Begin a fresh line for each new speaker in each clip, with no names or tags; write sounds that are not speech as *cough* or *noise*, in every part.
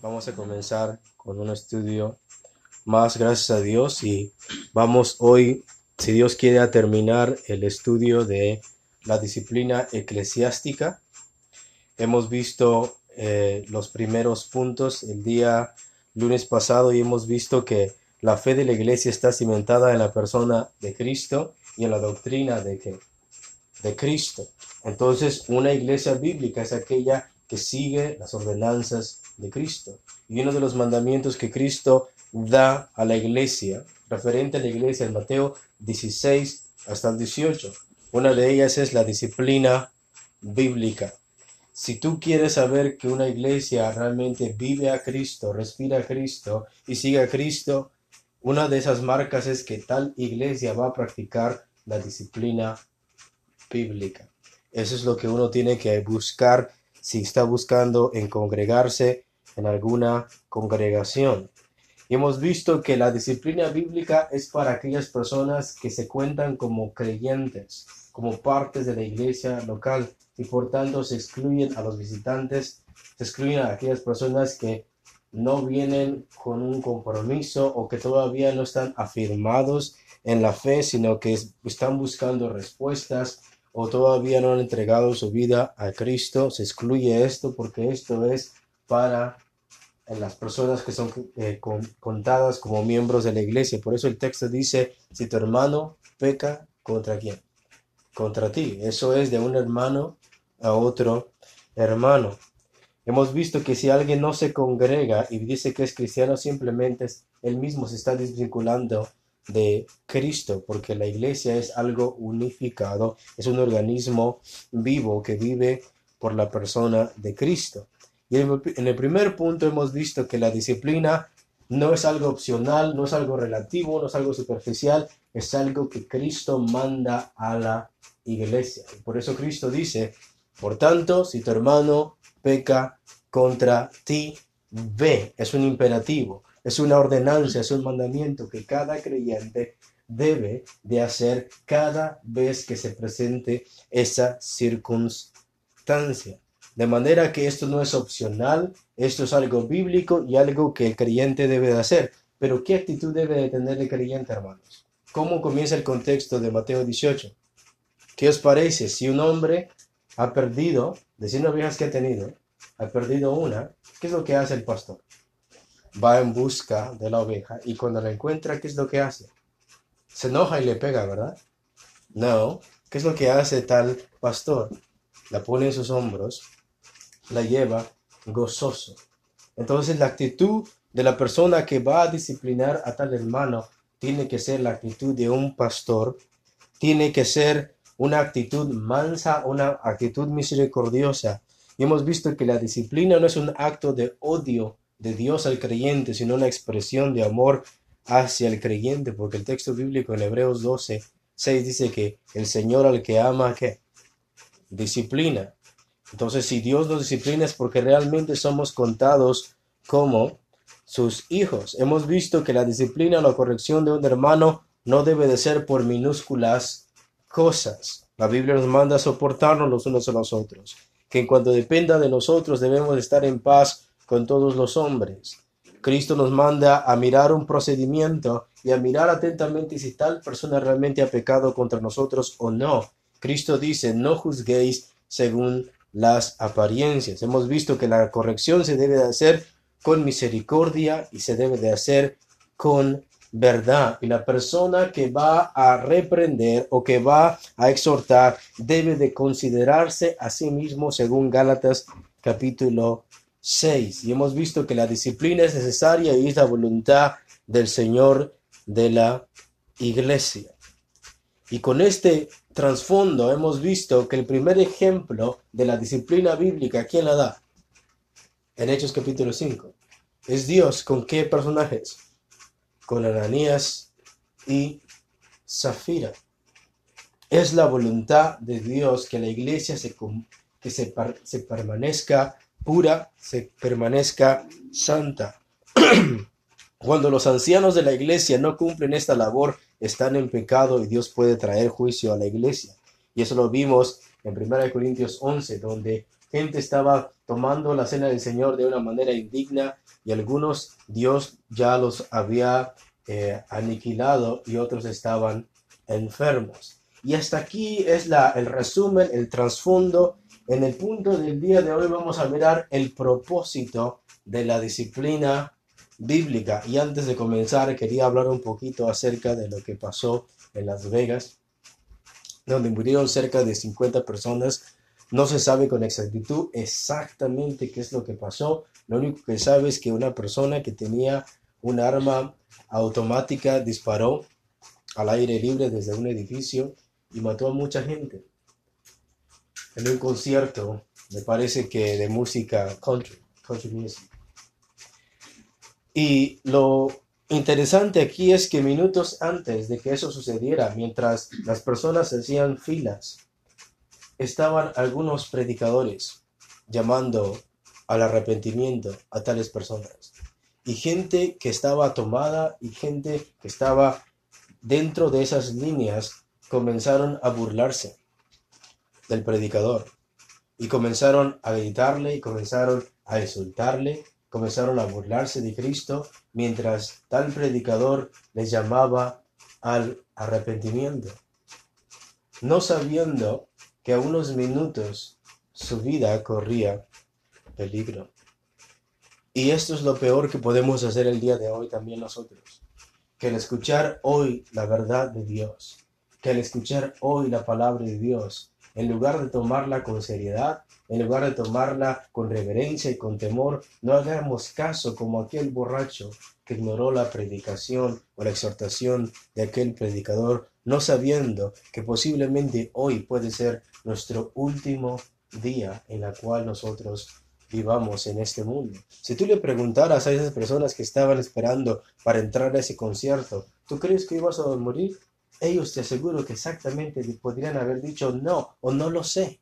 Vamos a comenzar con un estudio más gracias a Dios y vamos hoy, si Dios quiere, a terminar el estudio de la disciplina eclesiástica. Hemos visto eh, los primeros puntos el día lunes pasado y hemos visto que la fe de la iglesia está cimentada en la persona de Cristo y en la doctrina de, que, de Cristo. Entonces, una iglesia bíblica es aquella que sigue las ordenanzas de Cristo. Y uno de los mandamientos que Cristo da a la iglesia, referente a la iglesia en Mateo 16 hasta el 18, una de ellas es la disciplina bíblica. Si tú quieres saber que una iglesia realmente vive a Cristo, respira a Cristo y sigue a Cristo, una de esas marcas es que tal iglesia va a practicar la disciplina bíblica. Eso es lo que uno tiene que buscar si está buscando en congregarse en alguna congregación. Y hemos visto que la disciplina bíblica es para aquellas personas que se cuentan como creyentes, como partes de la iglesia local y por tanto se excluyen a los visitantes, se excluyen a aquellas personas que no vienen con un compromiso o que todavía no están afirmados en la fe, sino que están buscando respuestas o todavía no han entregado su vida a Cristo. Se excluye esto porque esto es para las personas que son eh, contadas como miembros de la iglesia. Por eso el texto dice, si tu hermano peca, ¿contra quién? Contra ti. Eso es de un hermano a otro hermano. Hemos visto que si alguien no se congrega y dice que es cristiano, simplemente él mismo se está desvinculando de Cristo, porque la iglesia es algo unificado, es un organismo vivo que vive por la persona de Cristo. Y en el primer punto hemos visto que la disciplina no es algo opcional, no es algo relativo, no es algo superficial, es algo que Cristo manda a la iglesia. Y por eso Cristo dice, por tanto, si tu hermano peca contra ti, ve, es un imperativo, es una ordenanza, es un mandamiento que cada creyente debe de hacer cada vez que se presente esa circunstancia. De manera que esto no es opcional, esto es algo bíblico y algo que el creyente debe de hacer. Pero ¿qué actitud debe de tener el creyente, hermanos? ¿Cómo comienza el contexto de Mateo 18? ¿Qué os parece si un hombre ha perdido, de 100 ovejas que ha tenido, ha perdido una, ¿qué es lo que hace el pastor? Va en busca de la oveja y cuando la encuentra, ¿qué es lo que hace? Se enoja y le pega, ¿verdad? No, ¿qué es lo que hace tal pastor? La pone en sus hombros la lleva gozoso. Entonces la actitud de la persona que va a disciplinar a tal hermano tiene que ser la actitud de un pastor, tiene que ser una actitud mansa, una actitud misericordiosa. Y hemos visto que la disciplina no es un acto de odio de Dios al creyente, sino una expresión de amor hacia el creyente, porque el texto bíblico en Hebreos 12, 6 dice que el Señor al que ama, ¿qué? Disciplina. Entonces, si Dios nos disciplina es porque realmente somos contados como sus hijos. Hemos visto que la disciplina o la corrección de un hermano no debe de ser por minúsculas cosas. La Biblia nos manda a soportarnos los unos a los otros, que en cuanto dependa de nosotros debemos estar en paz con todos los hombres. Cristo nos manda a mirar un procedimiento y a mirar atentamente si tal persona realmente ha pecado contra nosotros o no. Cristo dice, no juzguéis según las apariencias. Hemos visto que la corrección se debe de hacer con misericordia y se debe de hacer con verdad. Y la persona que va a reprender o que va a exhortar debe de considerarse a sí mismo según Gálatas capítulo 6. Y hemos visto que la disciplina es necesaria y es la voluntad del Señor de la iglesia. Y con este trasfondo hemos visto que el primer ejemplo de la disciplina bíblica, ¿quién la da? En Hechos capítulo 5. Es Dios con qué personajes? Con Ananías y Zafira. Es la voluntad de Dios que la iglesia se, que se, permanezca pura, se permanezca santa. *clears throat* Cuando los ancianos de la iglesia no cumplen esta labor, están en pecado y Dios puede traer juicio a la iglesia. Y eso lo vimos en 1 Corintios 11, donde gente estaba tomando la cena del Señor de una manera indigna y algunos Dios ya los había eh, aniquilado y otros estaban enfermos. Y hasta aquí es la, el resumen, el trasfondo. En el punto del día de hoy vamos a mirar el propósito de la disciplina bíblica. Y antes de comenzar, quería hablar un poquito acerca de lo que pasó en Las Vegas, donde murieron cerca de 50 personas. No se sabe con exactitud exactamente qué es lo que pasó. Lo único que sabe es que una persona que tenía un arma automática disparó al aire libre desde un edificio y mató a mucha gente. En un concierto, me parece que de música country, country music. Y lo interesante aquí es que minutos antes de que eso sucediera, mientras las personas hacían filas, estaban algunos predicadores llamando al arrepentimiento a tales personas. Y gente que estaba tomada y gente que estaba dentro de esas líneas comenzaron a burlarse del predicador y comenzaron a gritarle y comenzaron a insultarle comenzaron a burlarse de Cristo mientras tal predicador les llamaba al arrepentimiento, no sabiendo que a unos minutos su vida corría peligro. Y esto es lo peor que podemos hacer el día de hoy también nosotros, que al escuchar hoy la verdad de Dios, que al escuchar hoy la palabra de Dios, en lugar de tomarla con seriedad, en lugar de tomarla con reverencia y con temor, no hagamos caso como aquel borracho que ignoró la predicación o la exhortación de aquel predicador, no sabiendo que posiblemente hoy puede ser nuestro último día en la cual nosotros vivamos en este mundo. Si tú le preguntaras a esas personas que estaban esperando para entrar a ese concierto, ¿tú crees que ibas a morir? ellos te aseguro que exactamente podrían haber dicho no o no lo sé.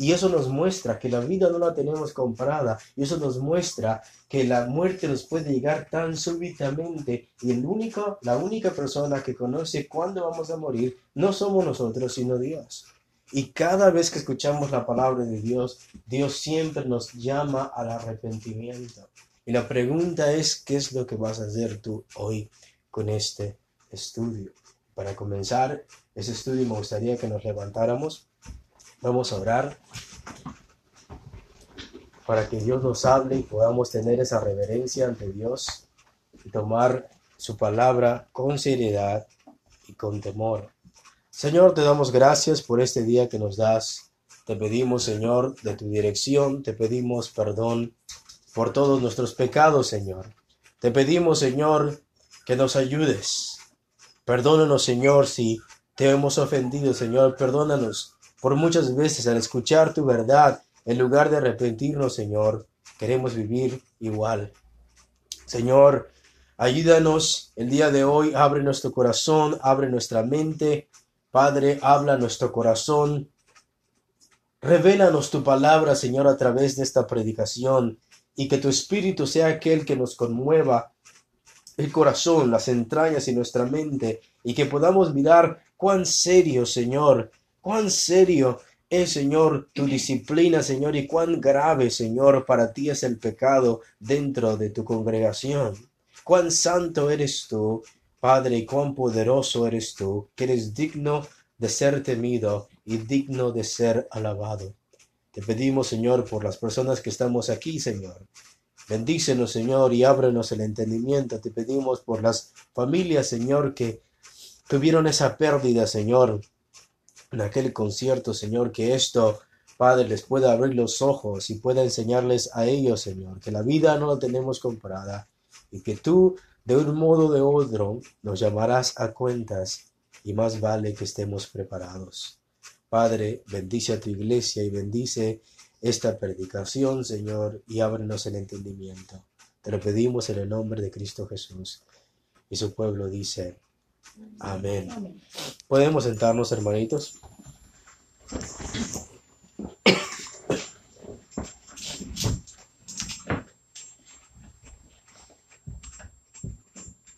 Y eso nos muestra que la vida no la tenemos comprada. Y eso nos muestra que la muerte nos puede llegar tan súbitamente. Y el único, la única persona que conoce cuándo vamos a morir no somos nosotros, sino Dios. Y cada vez que escuchamos la palabra de Dios, Dios siempre nos llama al arrepentimiento. Y la pregunta es, ¿qué es lo que vas a hacer tú hoy con este estudio? Para comenzar ese estudio me gustaría que nos levantáramos. Vamos a orar para que Dios nos hable y podamos tener esa reverencia ante Dios y tomar su palabra con seriedad y con temor. Señor, te damos gracias por este día que nos das. Te pedimos, Señor, de tu dirección, te pedimos perdón por todos nuestros pecados, Señor. Te pedimos, Señor, que nos ayudes Perdónanos, Señor, si te hemos ofendido, Señor. Perdónanos por muchas veces al escuchar tu verdad, en lugar de arrepentirnos, Señor, queremos vivir igual. Señor, ayúdanos el día de hoy, abre nuestro corazón, abre nuestra mente. Padre, habla nuestro corazón. Revélanos tu palabra, Señor, a través de esta predicación y que tu Espíritu sea aquel que nos conmueva el corazón, las entrañas y nuestra mente, y que podamos mirar cuán serio, Señor, cuán serio es, Señor, tu disciplina, Señor, y cuán grave, Señor, para ti es el pecado dentro de tu congregación. Cuán santo eres tú, Padre, y cuán poderoso eres tú, que eres digno de ser temido y digno de ser alabado. Te pedimos, Señor, por las personas que estamos aquí, Señor, Bendícenos, Señor, y ábrenos el entendimiento. Te pedimos por las familias, Señor, que tuvieron esa pérdida, Señor, en aquel concierto, Señor, que esto, Padre, les pueda abrir los ojos y pueda enseñarles a ellos, Señor, que la vida no la tenemos comprada y que tú, de un modo o de otro, nos llamarás a cuentas y más vale que estemos preparados. Padre, bendice a tu iglesia y bendice esta predicación, Señor, y ábrenos el entendimiento. Te lo pedimos en el nombre de Cristo Jesús. Y su pueblo dice, amén. ¿Podemos sentarnos, hermanitos?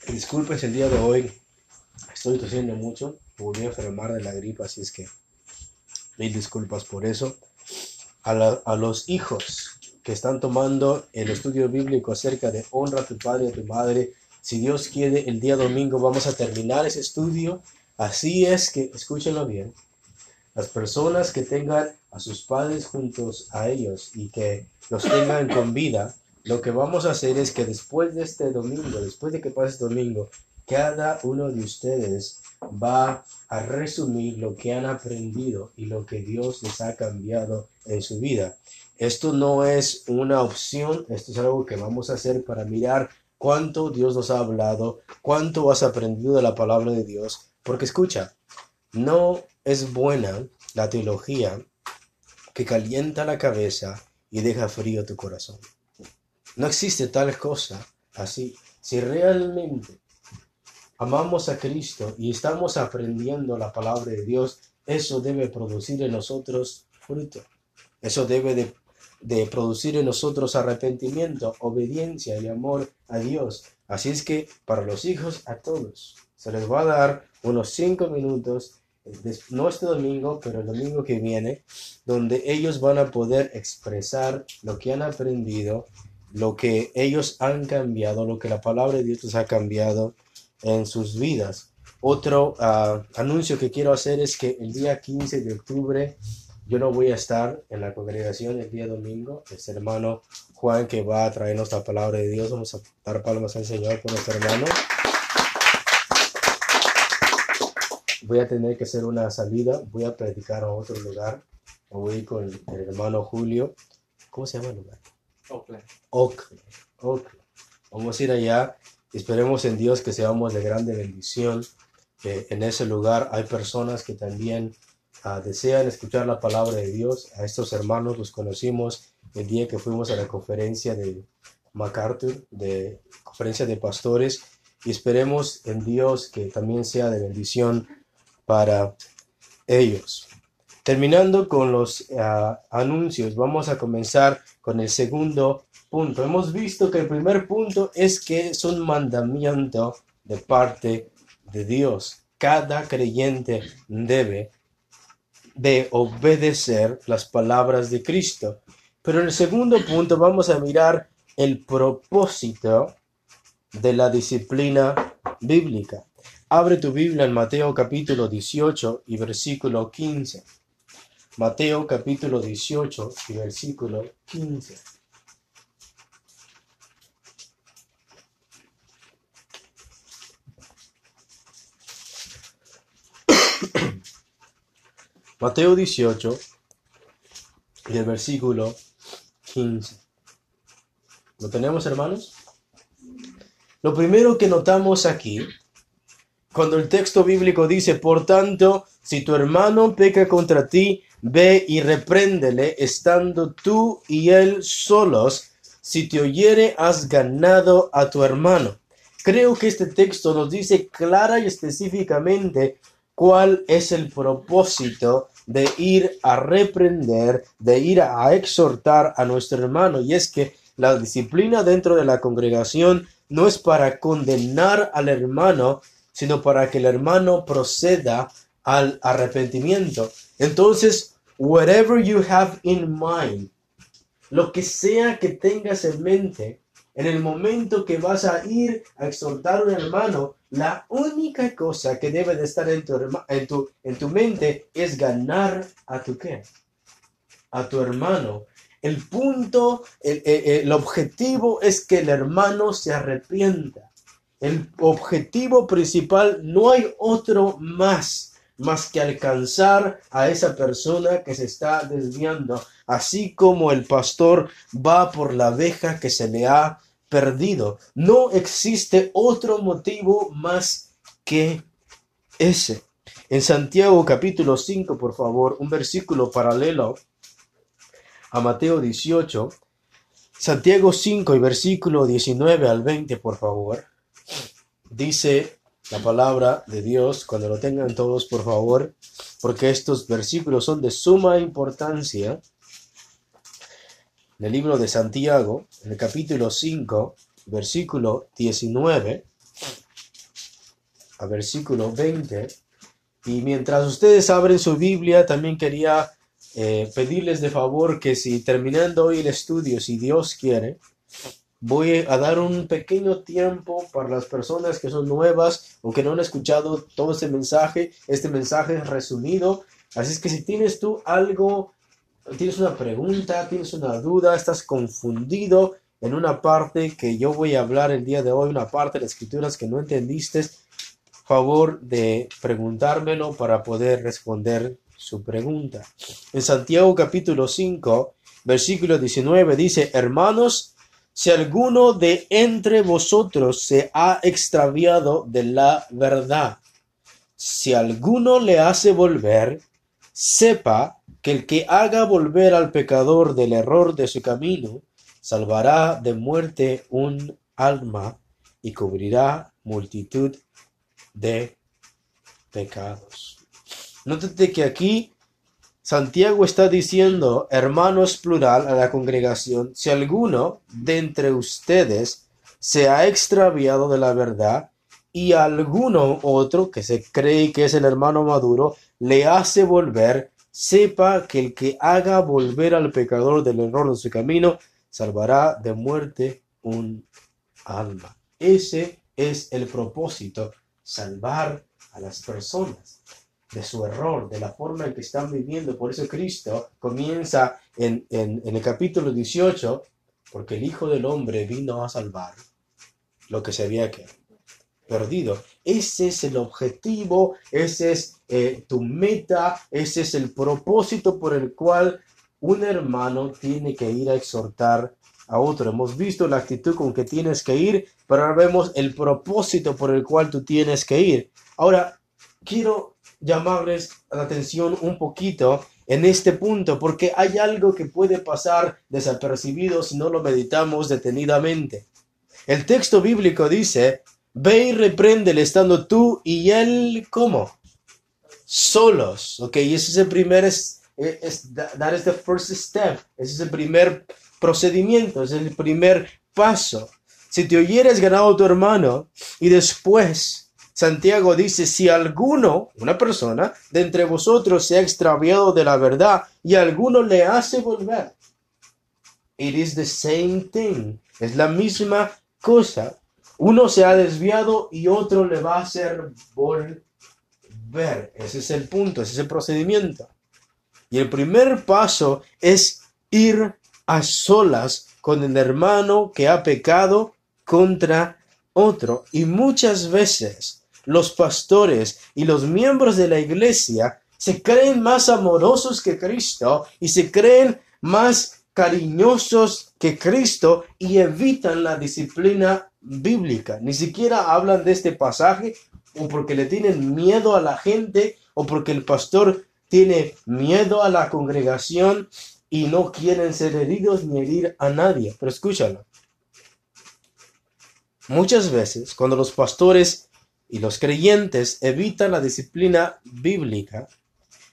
Disculpes el día de hoy, estoy tosiendo mucho, volví a enfermar de la gripa, así es que mil disculpas por eso. A, a los hijos que están tomando el estudio bíblico acerca de honra a tu padre y a tu madre, si Dios quiere, el día domingo vamos a terminar ese estudio. Así es que, escúchenlo bien, las personas que tengan a sus padres juntos a ellos y que los tengan con vida, lo que vamos a hacer es que después de este domingo, después de que pase este domingo, cada uno de ustedes va a resumir lo que han aprendido y lo que Dios les ha cambiado en su vida. Esto no es una opción, esto es algo que vamos a hacer para mirar cuánto Dios nos ha hablado, cuánto has aprendido de la palabra de Dios, porque escucha, no es buena la teología que calienta la cabeza y deja frío tu corazón. No existe tal cosa así. Si realmente amamos a Cristo y estamos aprendiendo la palabra de Dios, eso debe producir en nosotros fruto. Eso debe de, de producir en nosotros arrepentimiento, obediencia y amor a Dios. Así es que para los hijos, a todos, se les va a dar unos cinco minutos, no este domingo, pero el domingo que viene, donde ellos van a poder expresar lo que han aprendido, lo que ellos han cambiado, lo que la palabra de Dios les ha cambiado en sus vidas. Otro ah, anuncio que quiero hacer es que el día 15 de octubre yo no voy a estar en la congregación el día domingo. Es el hermano Juan que va a traernos la palabra de Dios. Vamos a dar palmas al Señor por nuestro hermano. Voy a tener que hacer una salida. Voy a predicar a otro lugar. Voy a ir con el hermano Julio. ¿Cómo se llama el lugar?
Oakland.
Oakland. Oakland. Vamos a ir allá. Esperemos en Dios que seamos de grande bendición. Que en ese lugar hay personas que también desean escuchar la palabra de Dios. A estos hermanos los conocimos el día que fuimos a la conferencia de MacArthur, de conferencia de pastores. Y esperemos en Dios que también sea de bendición para ellos. Terminando con los ah, anuncios, vamos a comenzar con el segundo punto. Hemos visto que el primer punto es que es un mandamiento de parte de Dios. Cada creyente debe de obedecer las palabras de Cristo. Pero en el segundo punto vamos a mirar el propósito de la disciplina bíblica. Abre tu Biblia en Mateo capítulo 18 y versículo 15. Mateo capítulo 18 y versículo 15. Mateo 18 y el versículo 15. ¿Lo tenemos, hermanos? Lo primero que notamos aquí, cuando el texto bíblico dice, por tanto, si tu hermano peca contra ti, ve y repréndele, estando tú y él solos. Si te oyere, has ganado a tu hermano. Creo que este texto nos dice clara y específicamente cuál es el propósito de ir a reprender, de ir a exhortar a nuestro hermano. Y es que la disciplina dentro de la congregación no es para condenar al hermano, sino para que el hermano proceda al arrepentimiento. Entonces, whatever you have in mind, lo que sea que tengas en mente, en el momento que vas a ir a exhortar a un hermano, la única cosa que debe de estar en tu, en tu, en tu mente es ganar a tu qué? A tu hermano. El punto, el, el- el objetivo es que el hermano se arrepienta. El objetivo principal no hay otro más más que alcanzar a esa persona que se está desviando, así como el pastor va por la abeja que se le ha perdido. No existe otro motivo más que ese. En Santiago capítulo 5, por favor, un versículo paralelo a Mateo 18. Santiago 5 y versículo 19 al 20, por favor. Dice la palabra de Dios, cuando lo tengan todos, por favor, porque estos versículos son de suma importancia. En el libro de Santiago, en el capítulo 5, versículo 19, a versículo 20. Y mientras ustedes abren su Biblia, también quería eh, pedirles de favor que si terminando hoy el estudio, si Dios quiere, voy a dar un pequeño tiempo para las personas que son nuevas o que no han escuchado todo este mensaje. Este mensaje es resumido. Así es que si tienes tú algo, tienes una pregunta, tienes una duda, estás confundido en una parte que yo voy a hablar el día de hoy, una parte de las escrituras que no entendiste, favor de preguntármelo para poder responder su pregunta. En Santiago capítulo 5, versículo 19 dice, hermanos, si alguno de entre vosotros se ha extraviado de la verdad, si alguno le hace volver, sepa que el que haga volver al pecador del error de su camino, salvará de muerte un alma y cubrirá multitud de pecados. Nótate que aquí Santiago está diciendo, hermanos plural a la congregación, si alguno de entre ustedes se ha extraviado de la verdad y alguno otro que se cree que es el hermano maduro le hace volver, sepa que el que haga volver al pecador del error de su camino, salvará de muerte un alma. Ese es el propósito, salvar a las personas de su error, de la forma en que están viviendo. Por eso Cristo comienza en, el capítulo 18, porque el Hijo del Hombre vino a salvar lo que se había perdido. Ese es el objetivo, ese es eh, tu meta, ese es el propósito por el cual un hermano tiene que ir a exhortar a otro. Hemos visto la actitud con que tienes que ir, pero ahora vemos el propósito por el cual tú tienes que ir. Ahora, quiero llamarles la atención un poquito en este punto, porque hay algo que puede pasar desapercibido si no lo meditamos detenidamente. El texto bíblico dice, ve y repréndele estando tú y él, ¿cómo? Solos, ok, y ese es el primer, es, es, that is the first step, ese es el primer procedimiento, ese es el primer paso. Si te oyeres ganado a tu hermano y después Santiago dice, si alguno, una persona, de entre vosotros se ha extraviado de la verdad y alguno le hace volver. It is the same thing. Es la misma cosa. Uno se ha desviado y otro le va a hacer volver. Ese es el punto, ese es el procedimiento. Y el primer paso es ir a solas con el hermano que ha pecado contra otro. Y muchas veces los pastores y los miembros de la iglesia se creen más amorosos que Cristo y se creen más cariñosos que Cristo y evitan la disciplina bíblica. Ni siquiera hablan de este pasaje o porque le tienen miedo a la gente o porque el pastor tiene miedo a la congregación y no quieren ser heridos ni herir a nadie. Pero escúchalo. Muchas veces cuando los pastores y los creyentes evitan la disciplina bíblica,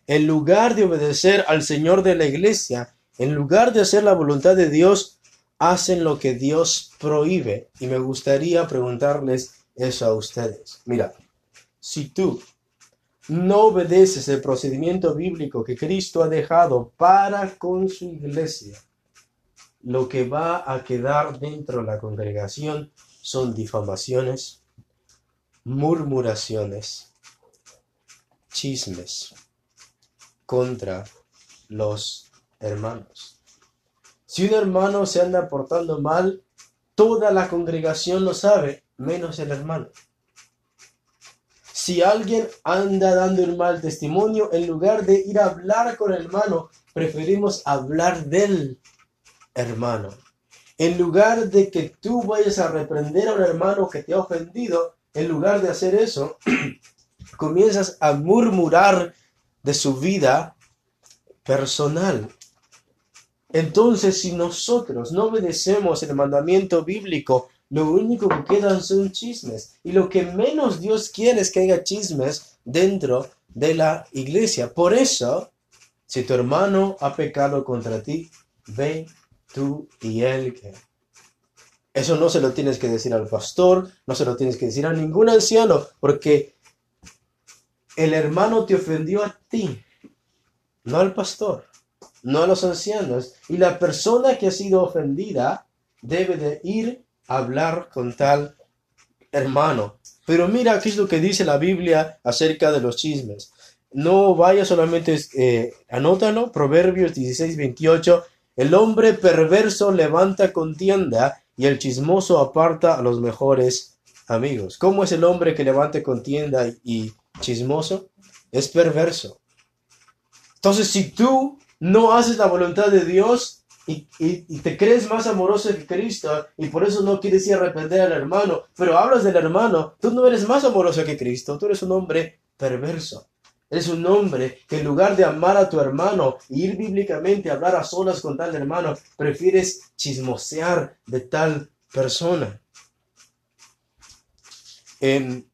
en lugar de obedecer al Señor de la iglesia, en lugar de hacer la voluntad de Dios, hacen lo que Dios prohíbe. Y me gustaría preguntarles eso a ustedes. Mira, si tú no obedeces el procedimiento bíblico que Cristo ha dejado para con su iglesia, lo que va a quedar dentro de la congregación son difamaciones, murmuraciones, chismes contra los hermanos. Si un hermano se anda portando mal, toda la congregación lo sabe, menos el hermano. Si alguien anda dando un mal testimonio, en lugar de ir a hablar con el hermano, preferimos hablar del hermano. En lugar de que tú vayas a reprender a un hermano que te ha ofendido, en lugar de hacer eso, *clears throat* comienzas a murmurar de su vida personal. Entonces, si nosotros no obedecemos el mandamiento bíblico, lo único que quedan son chismes. Y lo que menos Dios quiere es que haya chismes dentro de la iglesia. Por eso, si tu hermano ha pecado contra ti, ve tú y él que eso no se lo tienes que decir al pastor, no se lo tienes que decir a ningún anciano, porque el hermano te ofendió a ti, no al pastor, no a los ancianos. Y la persona que ha sido ofendida debe de ir hablar con tal hermano. Pero mira qué es lo que dice la Biblia acerca de los chismes. No vaya solamente, eh, anótalo, Proverbios 16, 28. El hombre perverso levanta contienda y el chismoso aparta a los mejores amigos. ¿Cómo es el hombre que levanta contienda y chismoso? Es perverso. Entonces, si tú no haces la voluntad de Dios y, te crees más amoroso que Cristo y por eso no quieres ir a arrepender al hermano, pero hablas del hermano, tú no eres más amoroso que Cristo, tú eres un hombre perverso. Eres un hombre que en lugar de amar a tu hermano e ir bíblicamente a hablar a solas con tal hermano, prefieres chismosear de tal persona. En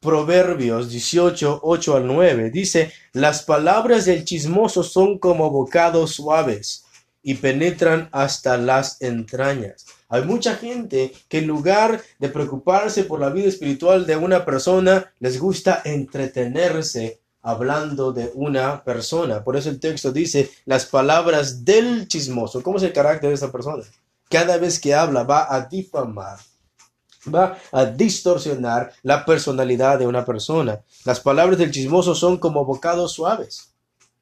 Proverbios 18, 8 al 9 dice, las palabras del chismoso son como bocados suaves y penetran hasta las entrañas. Hay mucha gente que en lugar de preocuparse por la vida espiritual de una persona, les gusta entretenerse hablando de una persona. Por eso el texto dice las palabras del chismoso. ¿Cómo es el carácter de esa persona? Cada vez que habla va a difamar, va a distorsionar la personalidad de una persona. Las palabras del chismoso son como bocados suaves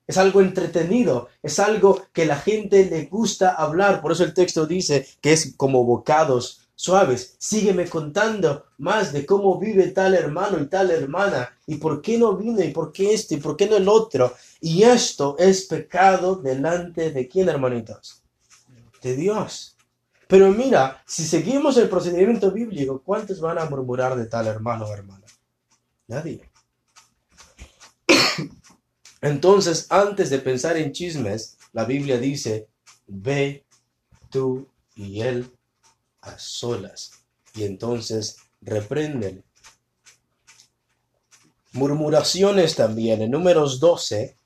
es algo entretenido, es algo que la gente le gusta hablar. Por eso el texto dice que es como bocados suaves. Sígueme contando más de cómo vive tal hermano y tal hermana, y por qué no vino, y por qué esto, y por qué no el otro. Y esto es pecado delante de quién, hermanitos? De Dios. Pero mira, si seguimos el procedimiento bíblico, ¿cuántos van a murmurar de tal hermano o hermana? Nadie. Entonces, antes de pensar en chismes, la Biblia dice, ve tú y él a solas. Y entonces repréndele. Murmuraciones también. En números 12,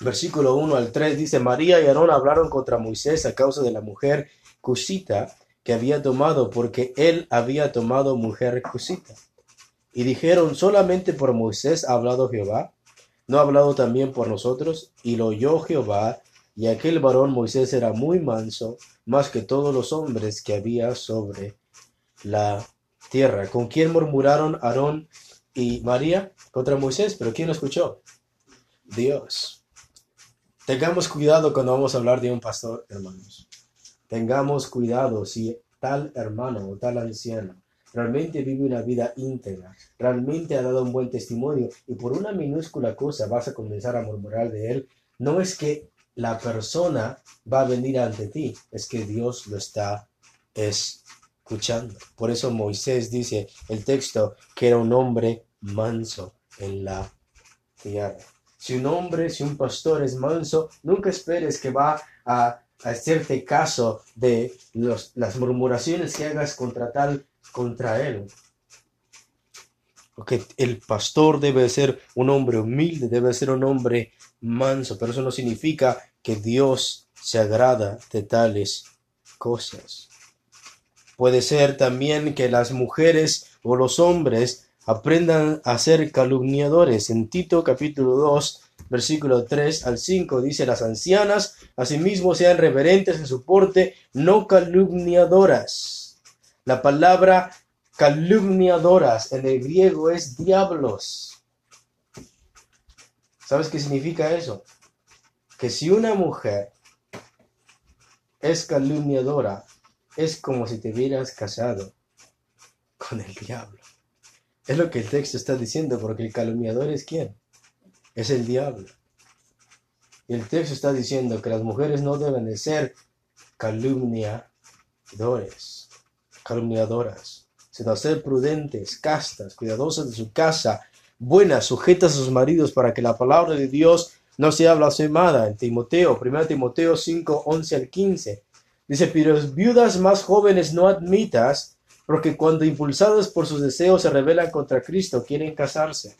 versículo 1 al 3 dice, María y Aarón hablaron contra Moisés a causa de la mujer cusita que había tomado, porque él había tomado mujer cusita. Y dijeron, solamente por Moisés ha hablado Jehová ¿No ha hablado también por nosotros? Y lo oyó Jehová, y aquel varón Moisés era muy manso, más que todos los hombres que había sobre la tierra. ¿Con quién murmuraron Aarón y María? Contra Moisés, pero ¿quién lo escuchó? Dios. Tengamos cuidado cuando vamos a hablar de un pastor, hermanos. Tengamos cuidado si tal hermano o tal anciano realmente vive una vida íntegra, realmente ha dado un buen testimonio y por una minúscula cosa vas a comenzar a murmurar de él, no es que la persona va a venir ante ti, es que Dios lo está escuchando. Por eso Moisés dice el texto que era un hombre manso en la tierra. Si un hombre, si un pastor es manso, nunca esperes que va a, hacerte caso de las murmuraciones que hagas contra tal contra él. Porque el pastor debe ser un hombre humilde, debe ser un hombre manso, pero eso no significa que Dios se agrada de tales cosas. Puede ser también que las mujeres o los hombres aprendan a ser calumniadores. En Tito capítulo 2, versículo 3 al 5 dice, las ancianas asimismo sean reverentes en su porte, no calumniadoras la palabra calumniadoras en el griego es diablos. ¿Sabes qué significa eso? Que si una mujer es calumniadora, es como si te hubieras casado con el diablo. Es lo que el texto está diciendo, porque el calumniador es quién? Es el diablo. Y el texto está diciendo que las mujeres no deben de ser calumniadores calumniadoras, sino ser prudentes, castas, cuidadosas de su casa, buenas, sujetas a sus maridos, para que la palabra de Dios no sea blasfemada. En Timoteo, 1 Timoteo 5, 11 al 15. Dice, pero viudas más jóvenes no admitas, porque cuando impulsadas por sus deseos se rebelan contra Cristo, quieren casarse,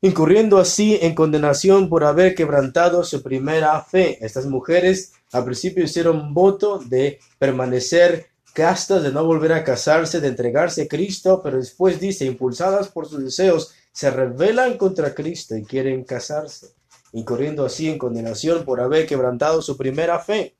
incurriendo así en condenación por haber quebrantado su primera fe. Estas mujeres al principio hicieron voto de permanecer castas, de no volver a casarse, de entregarse a Cristo, pero después dice, impulsadas por sus deseos, se rebelan contra Cristo y quieren casarse, incurriendo así en condenación por haber quebrantado su primera fe.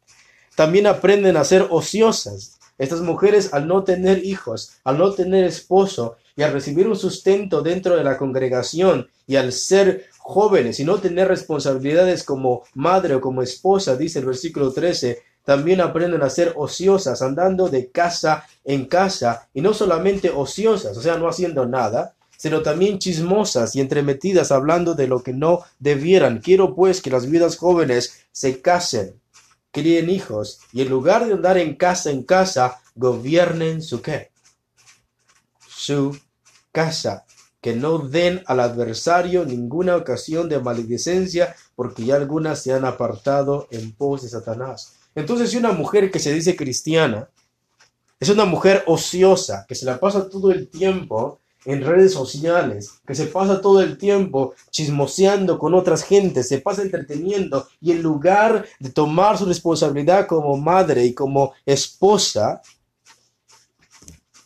También aprenden a ser ociosas. Estas mujeres al no tener hijos, al no tener esposo y al recibir un sustento dentro de la congregación y al ser jóvenes y no tener responsabilidades como madre o como esposa, dice el versículo 13, también aprenden a ser ociosas, andando de casa en casa, y no solamente ociosas, o sea, no haciendo nada, sino también chismosas y entremetidas hablando de lo que no debieran. Quiero pues que las vidas jóvenes se casen, críen hijos, y en lugar de andar en casa en casa, gobiernen su qué? Su casa que no den al adversario ninguna ocasión de maledicencia, porque ya algunas se han apartado en pos de Satanás. Entonces, si una mujer que se dice cristiana es una mujer ociosa, que se la pasa todo el tiempo en redes sociales, que se pasa todo el tiempo chismoseando con otras gentes, se pasa entreteniendo y en lugar de tomar su responsabilidad como madre y como esposa,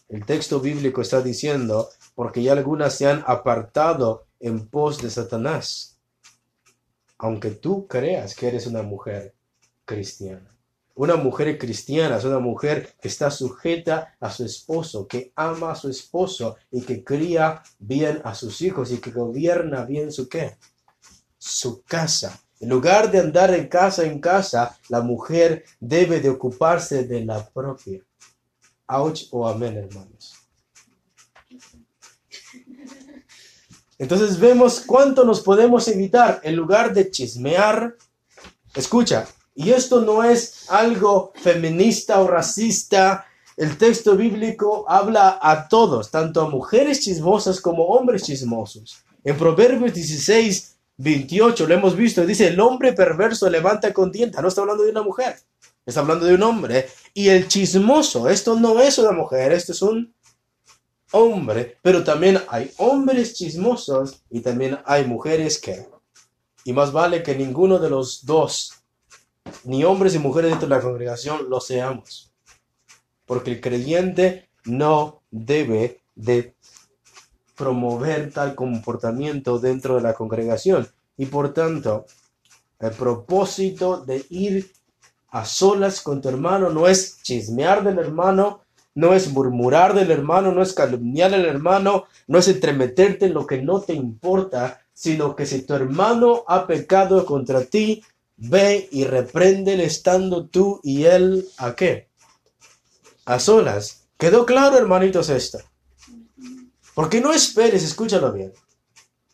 el texto bíblico está diciendo porque ya algunas se han apartado en pos de Satanás. Aunque tú creas que eres una mujer cristiana. Una mujer cristiana es una mujer que está sujeta a su esposo, que ama a su esposo y que cría bien a sus hijos y que gobierna bien su qué? Su casa. En lugar de andar de casa en casa, la mujer debe de ocuparse de la propia. Ouch o amén, hermanos. Entonces vemos cuánto nos podemos evitar en lugar de chismear. Escucha, y esto no es algo feminista o racista. El texto bíblico habla a todos, tanto a mujeres chismosas como hombres chismosos. En Proverbios 16, 28 lo hemos visto, dice, el hombre perverso levanta contienda. No está hablando de una mujer, está hablando de un hombre. Y el chismoso, esto no es una mujer, esto es un hombre, pero también hay hombres chismosos y también hay mujeres que. Y más vale que ninguno de los dos, ni hombres y mujeres dentro de la congregación, lo seamos. Porque el creyente no debe de promover tal comportamiento dentro de la congregación. Y por tanto, el propósito de ir a solas con tu hermano no es chismear del hermano, no es murmurar del hermano, no es calumniar al hermano, no es entremeterte en lo que no te importa, sino que si tu hermano ha pecado contra ti, ve y repréndele estando tú y él a qué? A solas. ¿Quedó claro, hermanitos, esto? Porque no esperes, escúchalo bien.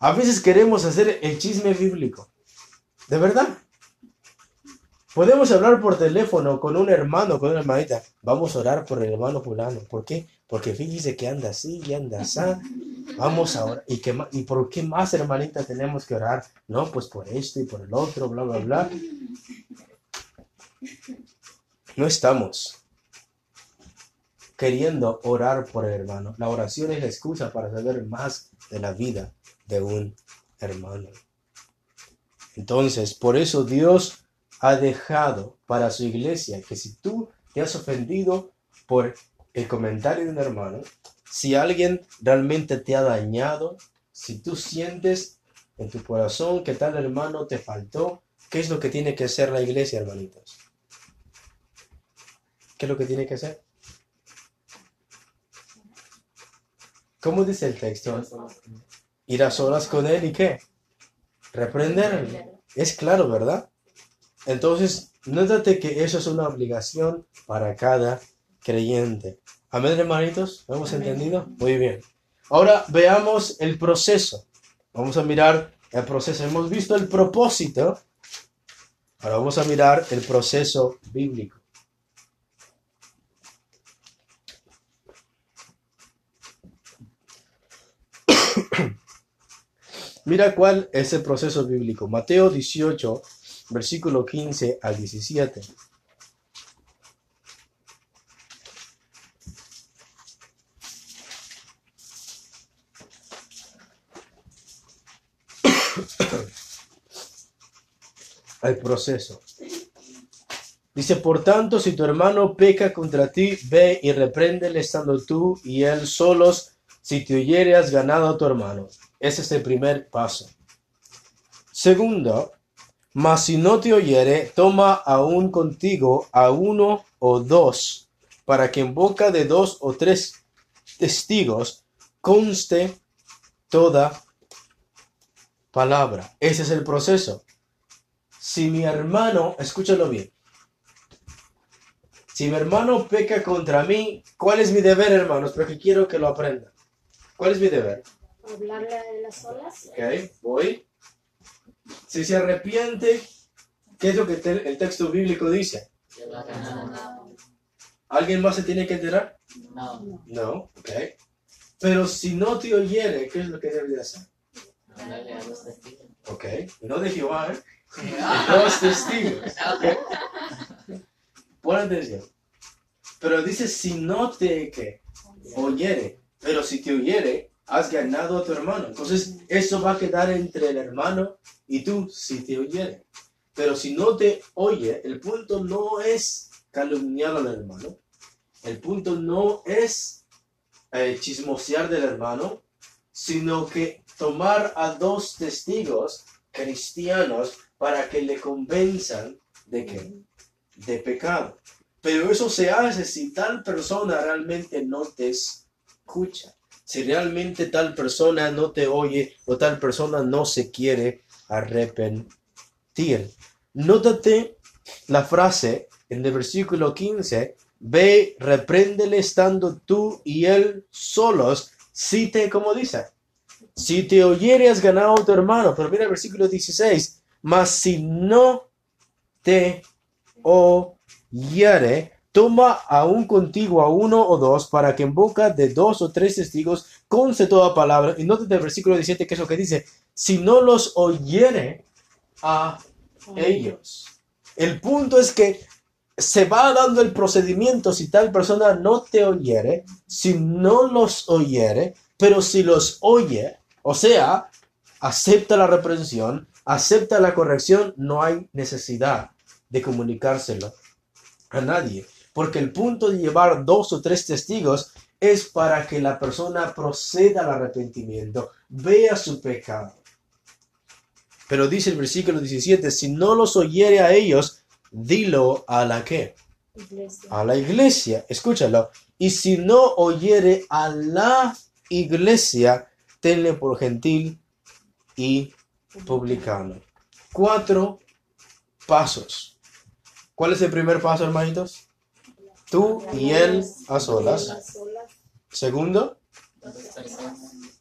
A veces queremos hacer el chisme bíblico. ¿De verdad? Podemos hablar por teléfono con un hermano, con una hermanita. Vamos a orar por el hermano fulano. ¿Por qué? Porque fíjese que anda así y anda así. Vamos a orar. ¿Y, qué ¿Y por qué más, hermanita, tenemos que orar? No, pues por esto y por el otro, bla, bla, bla. No estamos queriendo orar por el hermano. La oración es la excusa para saber más de la vida de un hermano. Entonces, por eso Dios ha dejado para su iglesia que si tú te has ofendido por el comentario de un hermano, si alguien realmente te ha dañado, si tú sientes en tu corazón que tal hermano te faltó, ¿qué es lo que tiene que hacer la iglesia, hermanitos? ¿Qué es lo que tiene que hacer? ¿Cómo dice el texto? Ir a solas con él y qué? Reprenderlo. Es claro, ¿verdad? Entonces, nótate que eso es una obligación para cada creyente. Amén, hermanitos. ¿Lo hemos entendido? Muy bien. Ahora veamos el proceso. Vamos a mirar el proceso. Hemos visto el propósito. Ahora vamos a mirar el proceso bíblico. *coughs* Mira cuál es el proceso bíblico. Mateo 18, versículo 15 al 17. El proceso. Dice, por tanto, si tu hermano peca contra ti, ve y repréndele estando tú y él solos. Si te oyere, has ganado a tu hermano. Ese es el primer paso. Segundo, mas si no te oyere, toma aún contigo a uno o dos, para que en boca de dos o tres testigos conste toda palabra. Ese es el proceso. Si mi hermano, escúchalo bien, si mi hermano peca contra mí, ¿cuál es mi deber, hermanos? Porque quiero que lo aprendan. ¿Cuál es mi deber?
Hablarle a las olas.
Ok, voy. Si se arrepiente, ¿qué es lo que te- el texto bíblico dice? ¿Alguien más se tiene que enterar?
No,
No, ok. Pero si no te oyere, ¿qué es lo que debe de hacer?
hablarle a los testigos.
Ok, no de Jehová, ¿eh? Dos testigos. Pon atención. Pero dice, si no te ¿qué? oyere, pero si te oyere, has ganado a tu hermano. Entonces, eso va a quedar entre el hermano y tú, si te oyere. Pero si no te oye, el punto no es calumniar al hermano. El punto no es eh, chismosear del hermano, sino que tomar a dos testigos cristianos para que le convenzan de que de pecado. Pero eso se hace si tal persona realmente no te escucha. Si realmente tal persona no te oye o tal persona no se quiere arrepentir. Nótate la frase en el versículo 15. Ve, repréndele estando tú y él solos. Si te, como dice, si te oyere has ganado a tu hermano. Pero mira el versículo 16. Mas si no te oyere, toma aún contigo a uno o dos, para que en boca de dos o tres testigos conste toda palabra. Y nótate el versículo 17, que es lo que dice, si no los oyere a ellos. El punto es que se va dando el procedimiento si tal persona no te oyere, si no los oyere, pero si los oye, o sea, acepta la reprensión, acepta la corrección, no hay necesidad de comunicárselo a nadie. Porque el punto de llevar dos o tres testigos es para que la persona proceda al arrepentimiento, vea su pecado. Pero dice el versículo 17, si no los oyere a ellos, dilo a la que?
Iglesia.
A la iglesia, escúchalo. Y si no oyere a la iglesia, tenle por gentil y publicano. Cuatro pasos. ¿Cuál es el primer paso, hermanitos? Tú y él a solas. Segundo,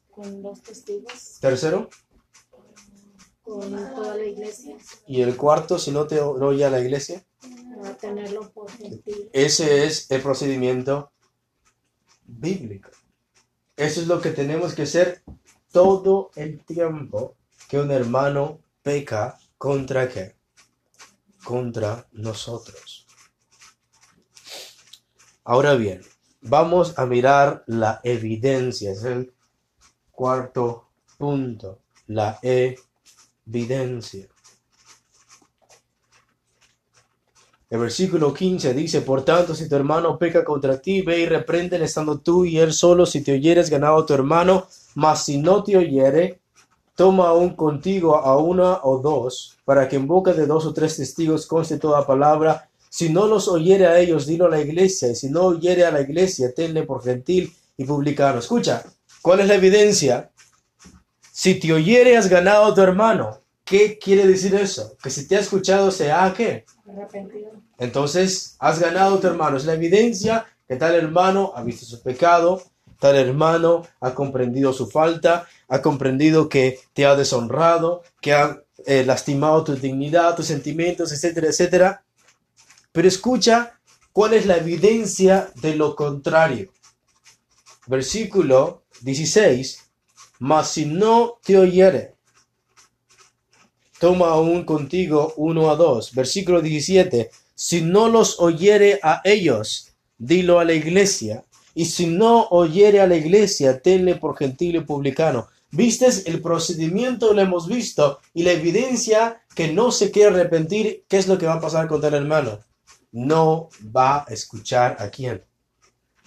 con dos testigos,
tercero.
con toda la iglesia,
Y el cuarto, si no te oye a la iglesia.
para tenerlo por gentil.
Ese es el procedimiento bíblico. Eso es lo que tenemos que hacer todo el tiempo que un hermano peca contra qué? Contra nosotros. Ahora bien, vamos a mirar la evidencia. Es el cuarto punto. La evidencia. El versículo 15 dice, por tanto, si tu hermano peca contra ti, ve y repréndele estando tú y él solo, si te oyeres ganado a tu hermano, mas si no te oyere, toma aún contigo a una o dos, para que en boca de dos o tres testigos conste toda palabra. Si no los oyere a ellos, dilo a la iglesia, y si no oyere a la iglesia, tenle por gentil y publicano. Escucha, ¿cuál es la evidencia? Si te oyere, has ganado a tu hermano. ¿Qué quiere decir eso? Que si te ha escuchado, sea qué?
Arrepentido.
Entonces, has ganado a tu hermano. Es la evidencia que tal hermano ha visto su pecado, tal hermano ha comprendido su falta, ha comprendido que te ha deshonrado, que ha eh, lastimado tu dignidad, tus sentimientos, etcétera, etcétera. Pero escucha cuál es la evidencia de lo contrario. Versículo 16. Mas si no te oyere, toma aún contigo uno a dos. Versículo 17. Si no los oyere a ellos, dilo a la iglesia. Y si no oyere a la iglesia, tenle por gentil y publicano. ¿Vistes el procedimiento? Lo hemos visto. Y la evidencia que no se quiere arrepentir, ¿qué es lo que va a pasar con el hermano? No va a escuchar a quién.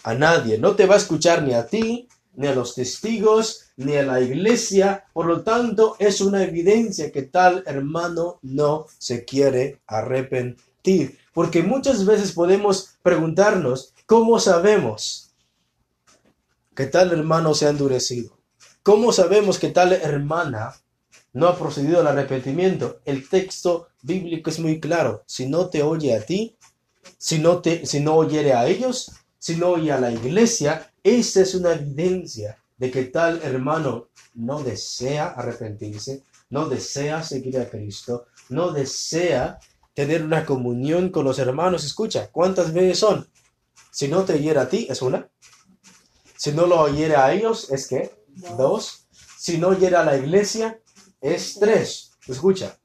A nadie. No te va a escuchar ni a ti, ni a los testigos, ni a la iglesia. Por lo tanto, es una evidencia que tal hermano no se quiere arrepentir. Porque muchas veces podemos preguntarnos, ¿cómo sabemos que tal hermano se ha endurecido? ¿Cómo sabemos que tal hermana no ha procedido al arrepentimiento? El texto bíblico es muy claro. Si no te oye a ti, si no, si no oyere a ellos, si no oye a la iglesia, esa es una evidencia de que tal hermano no desea arrepentirse, no desea seguir a Cristo, no desea tener una comunión con los hermanos. Escucha, ¿cuántas veces son? Si no te oyera a ti, es una. Si no lo oyera a ellos, es que dos. Si no oyera a la iglesia, es tres. Escucha.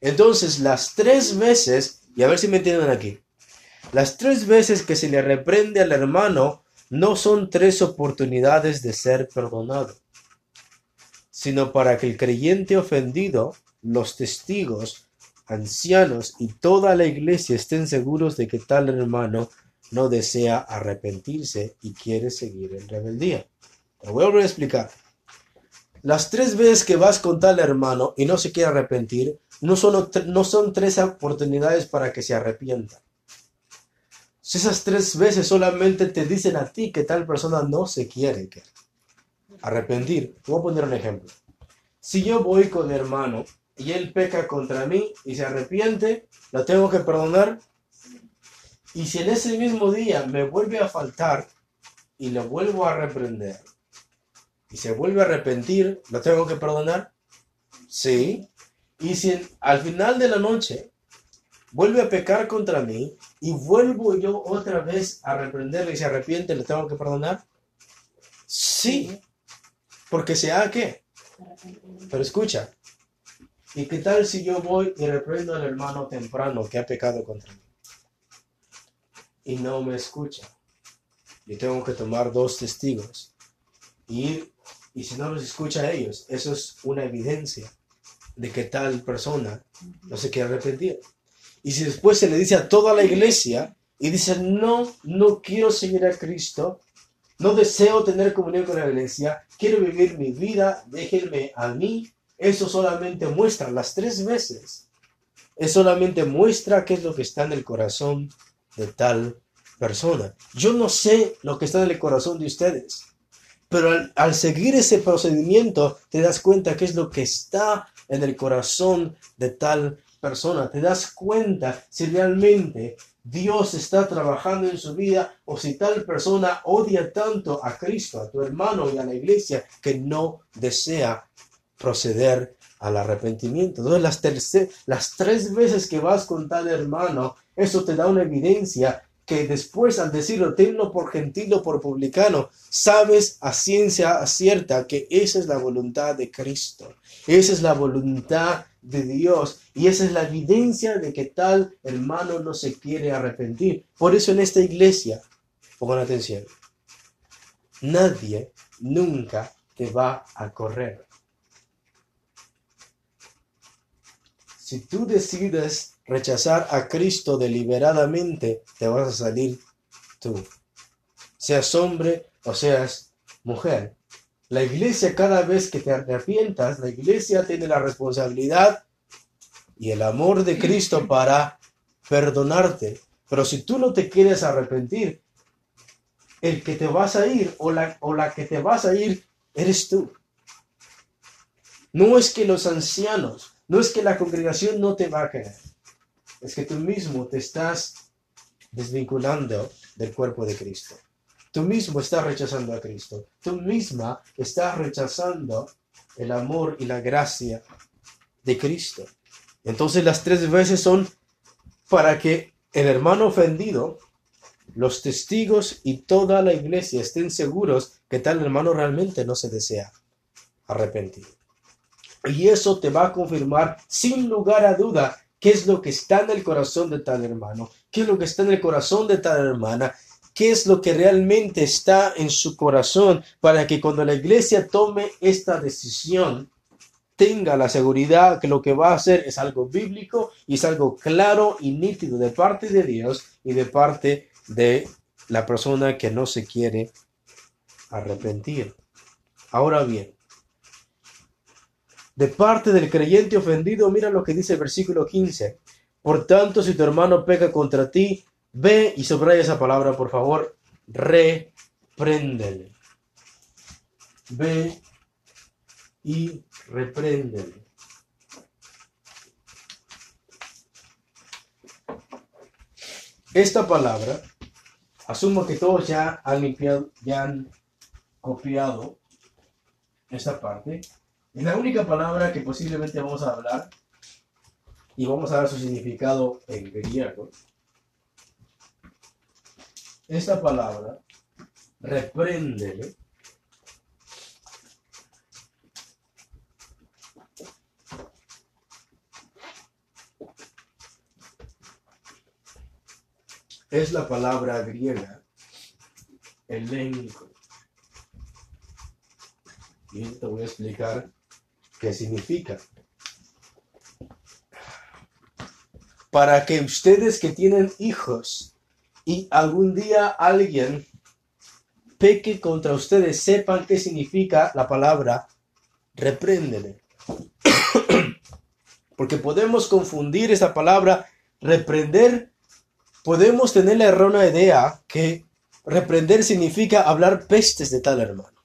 Entonces, las tres veces, y a ver si me entienden aquí, las tres veces que se le reprende al hermano no son tres oportunidades de ser perdonado, sino para que el creyente ofendido, los testigos, ancianos y toda la iglesia estén seguros de que tal hermano no desea arrepentirse y quiere seguir en rebeldía. Lo voy a volver a explicar. Las tres veces que vas con tal hermano y no se quiere arrepentir, no son, no son tres oportunidades para que se arrepienta. Si esas tres veces solamente te dicen a ti que tal persona no se quiere arrepentir. Voy a poner un ejemplo. Si yo voy con hermano y él peca contra mí y se arrepiente, ¿lo tengo que perdonar? Y si en ese mismo día me vuelve a faltar y lo vuelvo a reprender y se vuelve a arrepentir, ¿lo tengo que perdonar? Sí. Y si al final de la noche vuelve a pecar contra mí y vuelvo yo otra vez a reprenderle y se arrepiente, ¿le tengo que perdonar? Sí. Porque se ha qué? Pero escucha, ¿y qué tal si yo voy y reprendo al hermano temprano que ha pecado contra mí? Y no me escucha. Yo tengo que tomar dos testigos. Y, y si no los escucha a ellos, eso es una evidencia de que tal persona no se quiere arrepentir. Y si después se le dice a toda la iglesia y dice, no, no quiero seguir a Cristo, no deseo tener comunión con la iglesia, quiero vivir mi vida, déjenme a mí, eso solamente muestra las tres veces. Es solamente muestra qué es lo que está en el corazón de tal persona. Yo no sé lo que está en el corazón de ustedes, pero al, seguir ese procedimiento te das cuenta qué es lo que está en el corazón de tal persona. Te das cuenta si realmente Dios está trabajando en su vida o si tal persona odia tanto a Cristo, a tu hermano y a la iglesia que no desea proceder al arrepentimiento. Entonces, las tres veces que vas con tal hermano, eso te da una evidencia que después al decirlo, tenlo por gentil o por publicano, sabes a ciencia cierta que esa es la voluntad de Cristo. Esa es la voluntad de Dios y esa es la evidencia de que tal hermano no se quiere arrepentir. Por eso en esta iglesia, pongan atención, nadie nunca te va a correr. Si tú decides rechazar a Cristo deliberadamente, te vas a salir tú. Seas hombre o seas mujer. La iglesia cada vez que te arrepientas, la iglesia tiene la responsabilidad y el amor de Cristo para perdonarte. Pero si tú no te quieres arrepentir, el que te vas a ir o la, o la que te vas a ir eres tú. No es que los ancianos, no es que la congregación no te va a querer. Es que tú mismo te estás desvinculando del cuerpo de Cristo. Tú mismo estás rechazando a Cristo. Tú misma estás rechazando el amor y la gracia de Cristo. Entonces las tres veces son para que el hermano ofendido, los testigos y toda la iglesia estén seguros que tal hermano realmente no se desea arrepentir. Y eso te va a confirmar sin lugar a duda qué es lo que está en el corazón de tal hermano, qué es lo que está en el corazón de tal hermana, qué es lo que realmente está en su corazón para que cuando la iglesia tome esta decisión, tenga la seguridad que lo que va a hacer es algo bíblico y es algo claro y nítido de parte de Dios y de parte de la persona que no se quiere arrepentir. Ahora bien, de parte del creyente ofendido, mira lo que dice el versículo 15. Por tanto, si tu hermano peca contra ti, ve y subraya esa palabra, por favor, repréndele. Ve y repréndele. Esta palabra, asumo que todos ya han limpiado, ya han copiado esta parte. Es la única palabra que posiblemente vamos a hablar y vamos a dar su significado en griego. Esta palabra, repréndele, es la palabra griega elenco. Y te voy a explicar qué significa. Para que ustedes que tienen hijos y algún día alguien peque contra ustedes, sepan qué significa la palabra repréndele. *coughs* Porque podemos confundir esa palabra reprender podemos tener la errónea idea que reprender significa hablar pestes de tal hermano.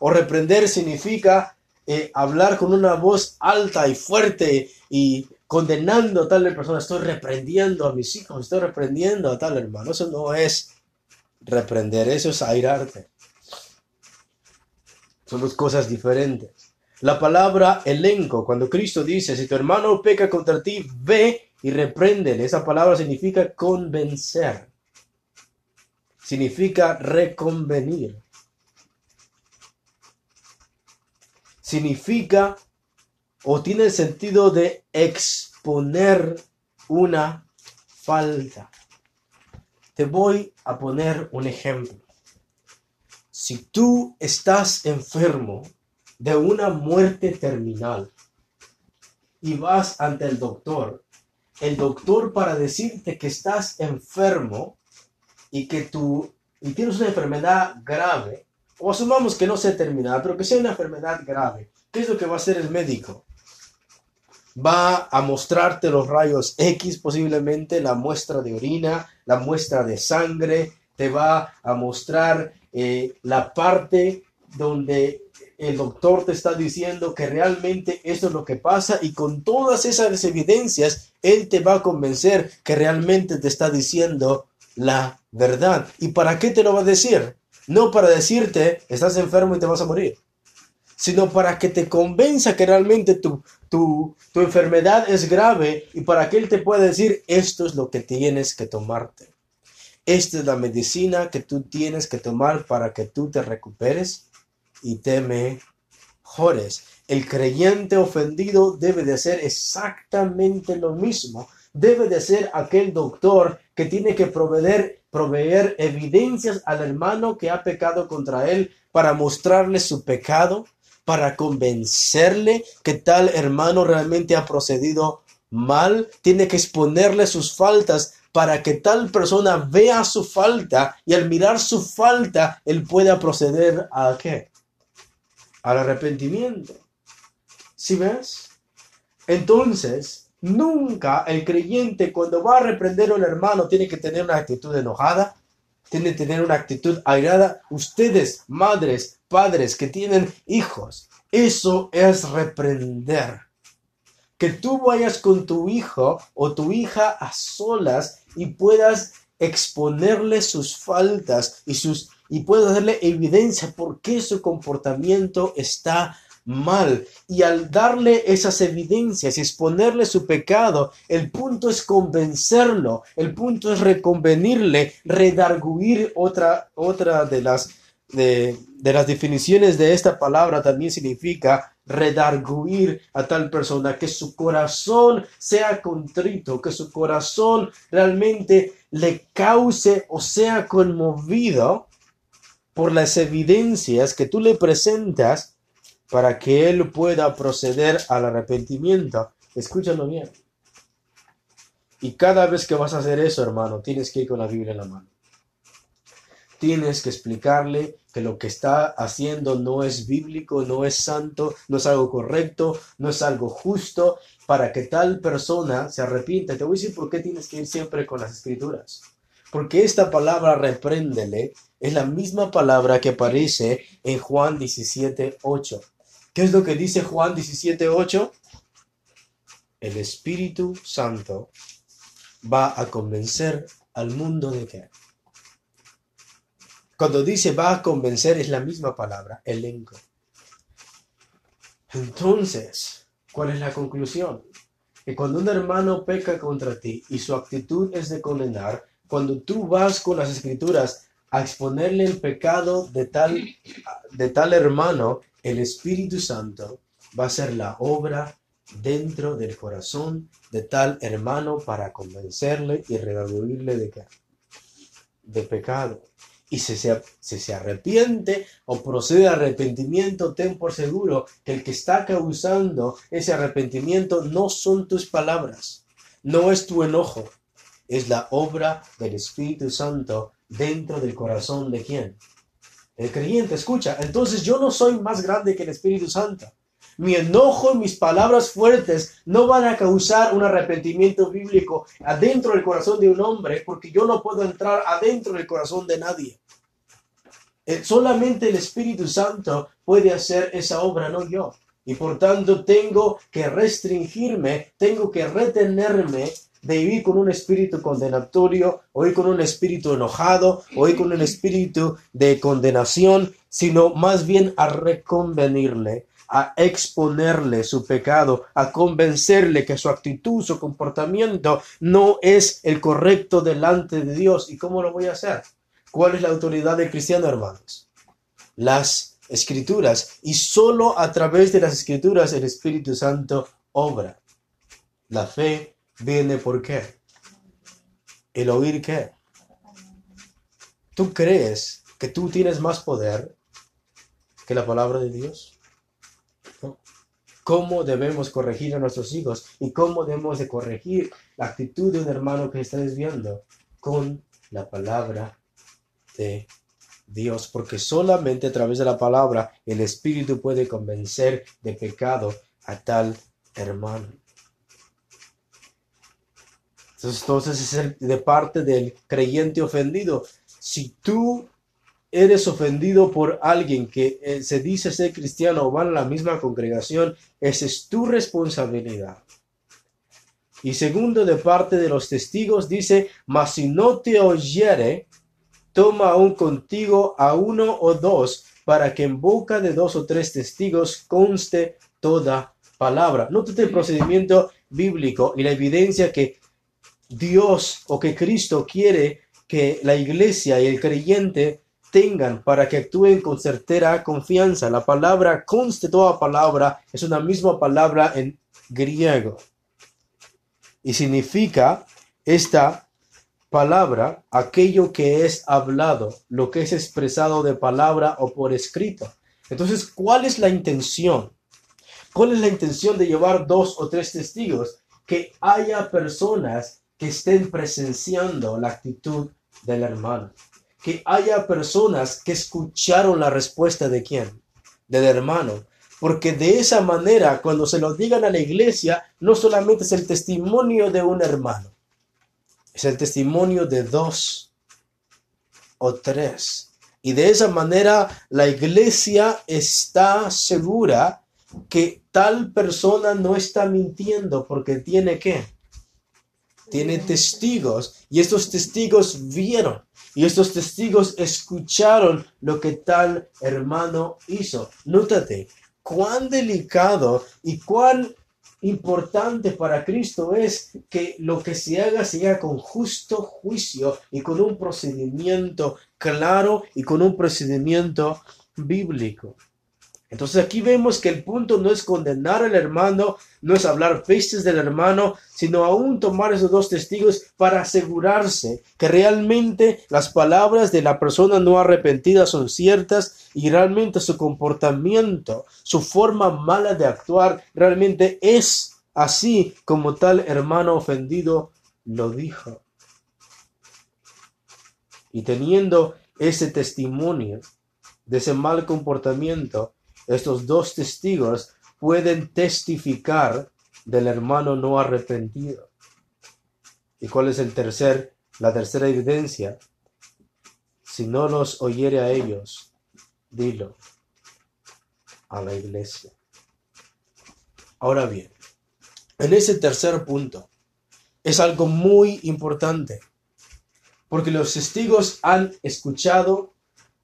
O reprender significa eh, hablar con una voz alta y fuerte y condenando a tal persona. Estoy reprendiendo a mis hijos, estoy reprendiendo a tal hermano. Eso no es reprender, eso es airarte. Son dos cosas diferentes. La palabra elenco, cuando Cristo dice, si tu hermano peca contra ti, ve y repréndele. Esa palabra significa convencer. Significa reconvenir. Significa o tiene el sentido de exponer una falta. Te voy a poner un ejemplo. Si tú estás enfermo de una muerte terminal y vas ante el doctor el doctor para decirte que estás enfermo y que tú y tienes una enfermedad grave, o asumamos que no sea terminada, pero que sea una enfermedad grave, ¿qué es lo que va a hacer el médico? Va a mostrarte los rayos X, posiblemente la muestra de orina, la muestra de sangre, te va a mostrar eh, la parte donde el doctor te está diciendo que realmente eso es lo que pasa y con todas esas evidencias, él te va a convencer que realmente te está diciendo la verdad. ¿Y para qué te lo va a decir? No para decirte, estás enfermo y te vas a morir, sino para que te convenza que realmente tu, tu, tu enfermedad es grave y para que él te pueda decir, esto es lo que tienes que tomarte. Esta es la medicina que tú tienes que tomar para que tú te recuperes y te mejores. El creyente ofendido debe de hacer exactamente lo mismo. Debe de ser aquel doctor que tiene que proveer, proveer evidencias al hermano que ha pecado contra él para mostrarle su pecado, para convencerle que tal hermano realmente ha procedido mal. Tiene que exponerle sus faltas para que tal persona vea su falta y al mirar su falta, él pueda proceder a qué? Al arrepentimiento. ¿Sí ves? Entonces, nunca el creyente cuando va a reprender a un hermano tiene que tener una actitud enojada, tiene que tener una actitud airada. Ustedes, madres, padres que tienen hijos, eso es reprender. Que tú vayas con tu hijo o tu hija a solas y puedas exponerle sus faltas y sus y puedas darle evidencia por qué su comportamiento está mal. Y al darle esas evidencias y exponerle su pecado, el punto es convencerlo, el punto es reconvenirle, redarguir otra, otra de las, de, de las definiciones de esta palabra también significa redarguir a tal persona, que su corazón sea contrito, que su corazón realmente le cause o sea conmovido por las evidencias que tú le presentas para que él pueda proceder al arrepentimiento. Escúchalo bien. Y cada vez que vas a hacer eso, hermano, tienes que ir con la Biblia en la mano. tienes que explicarle que lo que está haciendo no es bíblico, no es santo, no es algo correcto, no es algo justo, para que tal persona se arrepienta. Te voy a decir por qué tienes que ir siempre con las escrituras. Porque esta palabra repréndele es la misma palabra que aparece en Juan 17, 8. ¿Qué es lo que dice Juan 17, 8? El Espíritu Santo va a convencer al mundo de qué. Cuando dice va a convencer es la misma palabra, elenco. Entonces, ¿cuál es la conclusión? Que cuando un hermano peca contra ti y su actitud es de condenar, cuando tú vas con las escrituras a exponerle el pecado de tal, de tal hermano, el Espíritu Santo va a ser la obra dentro del corazón de tal hermano para convencerle y redarguirle de qué? De pecado. Y si se, si se arrepiente o procede a arrepentimiento, ten por seguro que el que está causando ese arrepentimiento no son tus palabras, no es tu enojo, es la obra del Espíritu Santo dentro del corazón de quién? El creyente, escucha, entonces yo no soy más grande que el Espíritu Santo. Mi enojo y mis palabras fuertes no van a causar un arrepentimiento bíblico adentro del corazón de un hombre, porque yo no puedo entrar adentro del corazón de nadie. Eh, Solamente el Espíritu Santo puede hacer esa obra, no yo. Y por tanto tengo que restringirme, tengo que retenerme de vivir con un espíritu condenatorio, o con un espíritu enojado, o con un espíritu de condenación, sino más bien a reconvenirle, a exponerle su pecado, a convencerle que su actitud, su comportamiento no es el correcto delante de Dios. ¿Y cómo lo voy a hacer? ¿Cuál es la autoridad del cristiano, hermanos? Las escrituras. Y solo a través de las escrituras el Espíritu Santo obra. La fe viene por qué? El oír qué? ¿Tú crees que tú tienes más poder que la palabra de Dios? ¿Cómo debemos corregir a nuestros hijos? ¿Y cómo debemos de corregir la actitud de un hermano que está desviando? Con la palabra de Dios, porque solamente a través de la palabra el Espíritu puede convencer de pecado a tal hermano. Entonces, es de parte del creyente ofendido. Si tú eres ofendido por alguien que eh, se dice ser cristiano o van a la misma congregación, esa es tu responsabilidad. Y segundo, de parte de los testigos, dice, mas si no te oyere, toma aún contigo a uno o dos, para que en boca de dos o tres testigos conste toda palabra. Nótate el procedimiento bíblico y la evidencia que Dios o que Cristo quiere que la iglesia y el creyente tengan para que actúen con certera confianza. La palabra conste toda palabra es una misma palabra en griego y significa esta palabra aquello que es hablado, lo que es expresado de palabra o por escrito. Entonces, ¿cuál es la intención? ¿Cuál es la intención de llevar dos o tres testigos? Que haya personas que estén presenciando la actitud del hermano. Que haya personas que escucharon la respuesta de quién? Del hermano. Porque de esa manera, cuando se lo digan a la iglesia, no solamente es el testimonio de un hermano, es el testimonio de dos o tres. Y de esa manera la iglesia está segura que tal persona no está mintiendo porque tiene qué? Tiene testigos y estos testigos vieron y estos testigos escucharon lo que tal hermano hizo. Nótate cuán delicado y cuán importante para Cristo es que lo que se haga se haga con justo juicio y con un procedimiento claro y con un procedimiento bíblico. Entonces aquí vemos que el punto no es condenar al hermano, no es hablar pestes del hermano, sino aún tomar esos dos testigos para asegurarse que realmente las palabras de la persona no arrepentida son ciertas y realmente su comportamiento, su forma mala de actuar realmente es así como tal hermano ofendido lo dijo. Y teniendo ese testimonio de ese mal comportamiento, estos dos testigos pueden testificar del hermano no arrepentido. ¿Y cuál es el tercer, la tercera evidencia? Si no los oyere a ellos, dilo a la iglesia. Ahora bien, en ese tercer punto es algo muy importante, porque los testigos han escuchado,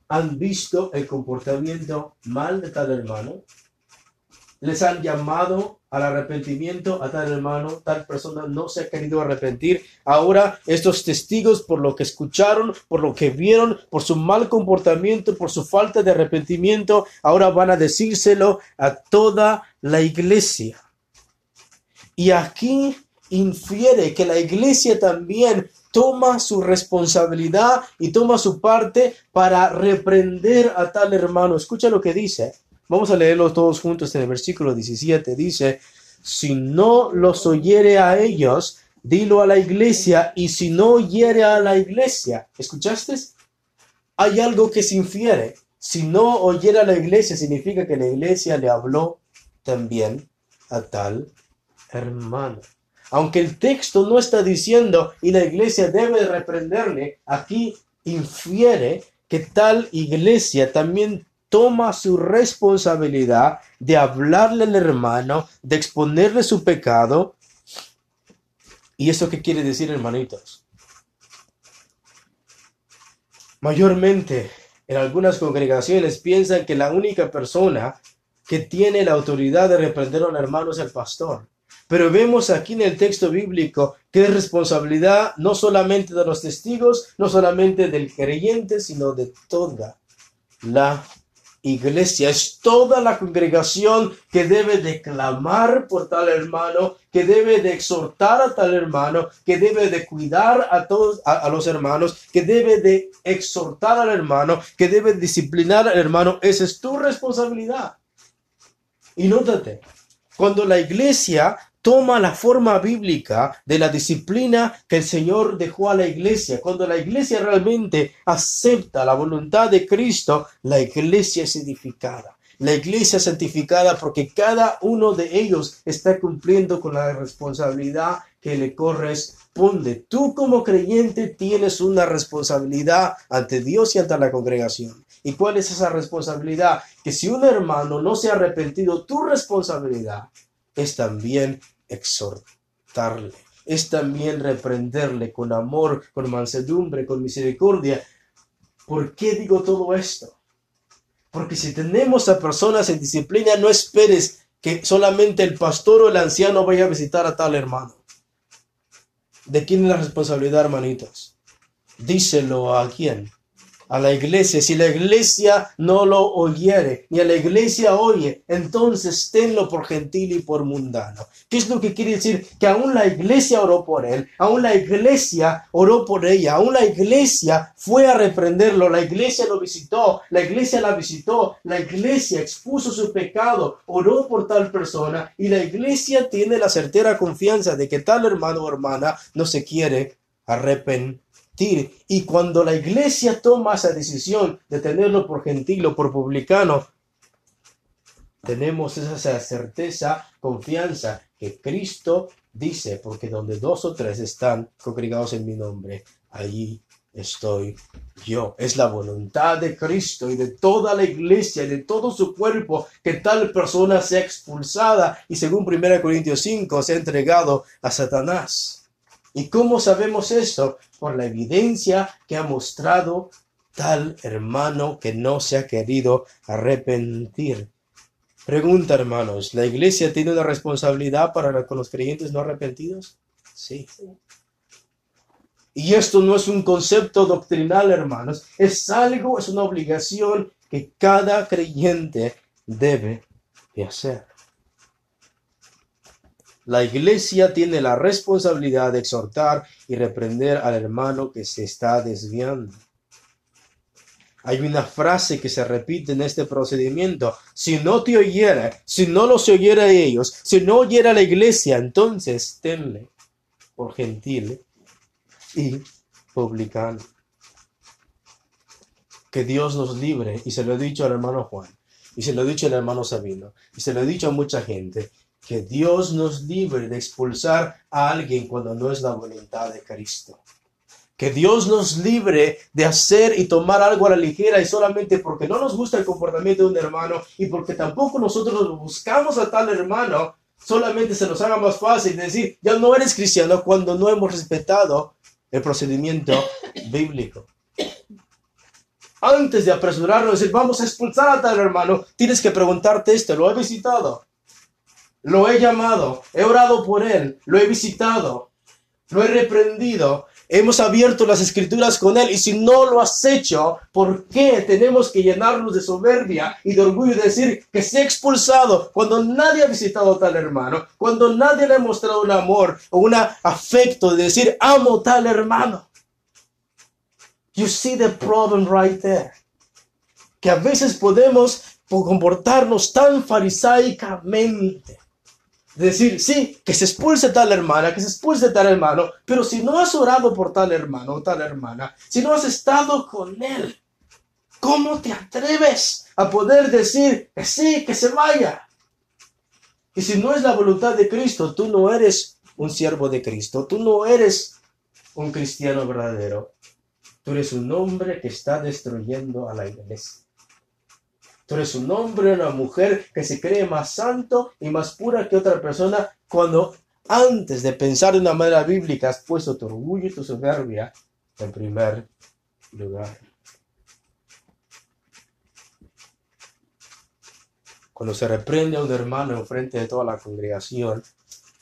han visto el comportamiento mal de tal hermano, les han llamado al arrepentimiento a tal hermano, tal persona no se ha querido arrepentir. Ahora estos testigos, por lo que escucharon, por lo que vieron, por su mal comportamiento, por su falta de arrepentimiento, ahora van a decírselo a toda la iglesia. Y aquí infiere que la iglesia también toma su responsabilidad y toma su parte para reprender a tal hermano. Escucha lo que dice. Vamos a leerlo todos juntos en el versículo 17. Dice, si no los oyere a ellos, dilo a la iglesia, y si no oyere a la iglesia, ¿escuchaste? Hay algo que se infiere. Si no oyera a la iglesia, significa que la iglesia le habló también a tal hermano. Aunque el texto no está diciendo y la iglesia debe reprenderle, aquí infiere que tal iglesia también toma su responsabilidad de hablarle al hermano, de exponerle su pecado. ¿Y eso qué quiere decir, hermanitos? Mayormente, en algunas congregaciones piensan que la única persona que tiene la autoridad de reprender a un hermano es el pastor. Pero vemos aquí en el texto bíblico que es responsabilidad no solamente de los testigos, no solamente del creyente, sino de toda la iglesia. Es toda la congregación que debe de clamar por tal hermano, que debe de exhortar a tal hermano, que debe de cuidar a todos, a, los hermanos, que debe de exhortar al hermano, que debe disciplinar al hermano. Esa es tu responsabilidad. Y nótate, cuando la iglesia toma la forma bíblica de la disciplina que el Señor dejó a la iglesia. Cuando la iglesia realmente acepta la voluntad de Cristo, la iglesia es edificada. La iglesia es santificada porque cada uno de ellos está cumpliendo con la responsabilidad que le corresponde. Tú como creyente tienes una responsabilidad ante Dios y ante la congregación. ¿Y cuál es esa responsabilidad? Que si un hermano no se ha arrepentido, tu responsabilidad es también exhortarle, es también reprenderle con amor, con mansedumbre, con misericordia. ¿Por qué digo todo esto? Porque si tenemos a personas en disciplina, no esperes que solamente el pastor o el anciano vaya a visitar a tal hermano. ¿De quién es la responsabilidad, hermanitos? Díselo a quién a la iglesia. Si la iglesia no lo oyere, ni a la iglesia oye, entonces tenlo por gentil y por mundano. ¿Qué es lo que quiere decir? Que aún la iglesia oró por él, aún la iglesia oró por ella, aún la iglesia fue a reprenderlo, la iglesia lo visitó, la iglesia la visitó, la iglesia expuso su pecado, oró por tal persona y la iglesia tiene la certera confianza de que tal hermano o hermana no se quiere arrepentir y cuando la iglesia toma esa decisión de tenerlo por gentil o por publicano, tenemos esa certeza, confianza que Cristo dice, porque donde dos o tres están congregados en mi nombre, allí estoy yo. Es la voluntad de Cristo y de toda la iglesia y de todo su cuerpo que tal persona sea expulsada y según 1 Corintios 5 sea entregado a Satanás. ¿Y cómo sabemos esto? Por la evidencia que ha mostrado tal hermano que no se ha querido arrepentir. Pregunta, hermanos, ¿la iglesia tiene una responsabilidad para con los creyentes no arrepentidos? Sí. Y esto no es un concepto doctrinal, hermanos, es algo, es una obligación que cada creyente debe de hacer. La iglesia tiene la responsabilidad de exhortar y reprender al hermano que se está desviando. Hay una frase que se repite en este procedimiento. Si no te oyera, si no los oyera ellos, si no oyera la iglesia, entonces tenle por gentil y publicano. que Dios nos libre, y se lo he dicho al hermano Juan, y se lo he dicho al hermano Sabino, y se lo he dicho a mucha gente, que Dios nos libre de expulsar a alguien cuando no es la voluntad de Cristo. Que Dios nos libre de hacer y tomar algo a la ligera y solamente porque no nos gusta el comportamiento de un hermano y porque tampoco nosotros buscamos a tal hermano, solamente se nos haga más fácil decir, ya no eres cristiano cuando no hemos respetado el procedimiento *laughs* bíblico. Antes de apresurarnos y decir, vamos a expulsar a tal hermano, tienes que preguntarte esto, ¿lo he visitado? Lo he llamado, he orado por él, lo he visitado, lo he reprendido, hemos abierto las escrituras con él y si no lo has hecho, ¿por qué tenemos que llenarnos de soberbia y de orgullo y decir que se ha expulsado cuando nadie ha visitado a tal hermano, cuando nadie le ha mostrado un amor o un afecto de decir amo tal hermano? You see the problem right there. Que a veces podemos comportarnos tan farisaicamente decir, sí, que se expulse tal hermana, que se expulse tal hermano, pero si no has orado por tal hermano o tal hermana, si no has estado con él, ¿cómo te atreves a poder decir que sí, que se vaya? Y si no es la voluntad de Cristo, tú no eres un siervo de Cristo, tú no eres un cristiano verdadero, tú eres un hombre que está destruyendo a la iglesia. Tú eres un hombre una mujer que se cree más santo y más pura que otra persona cuando antes de pensar de una manera bíblica has puesto tu orgullo y tu soberbia en primer lugar. Cuando se reprende a un hermano en frente de toda la congregación,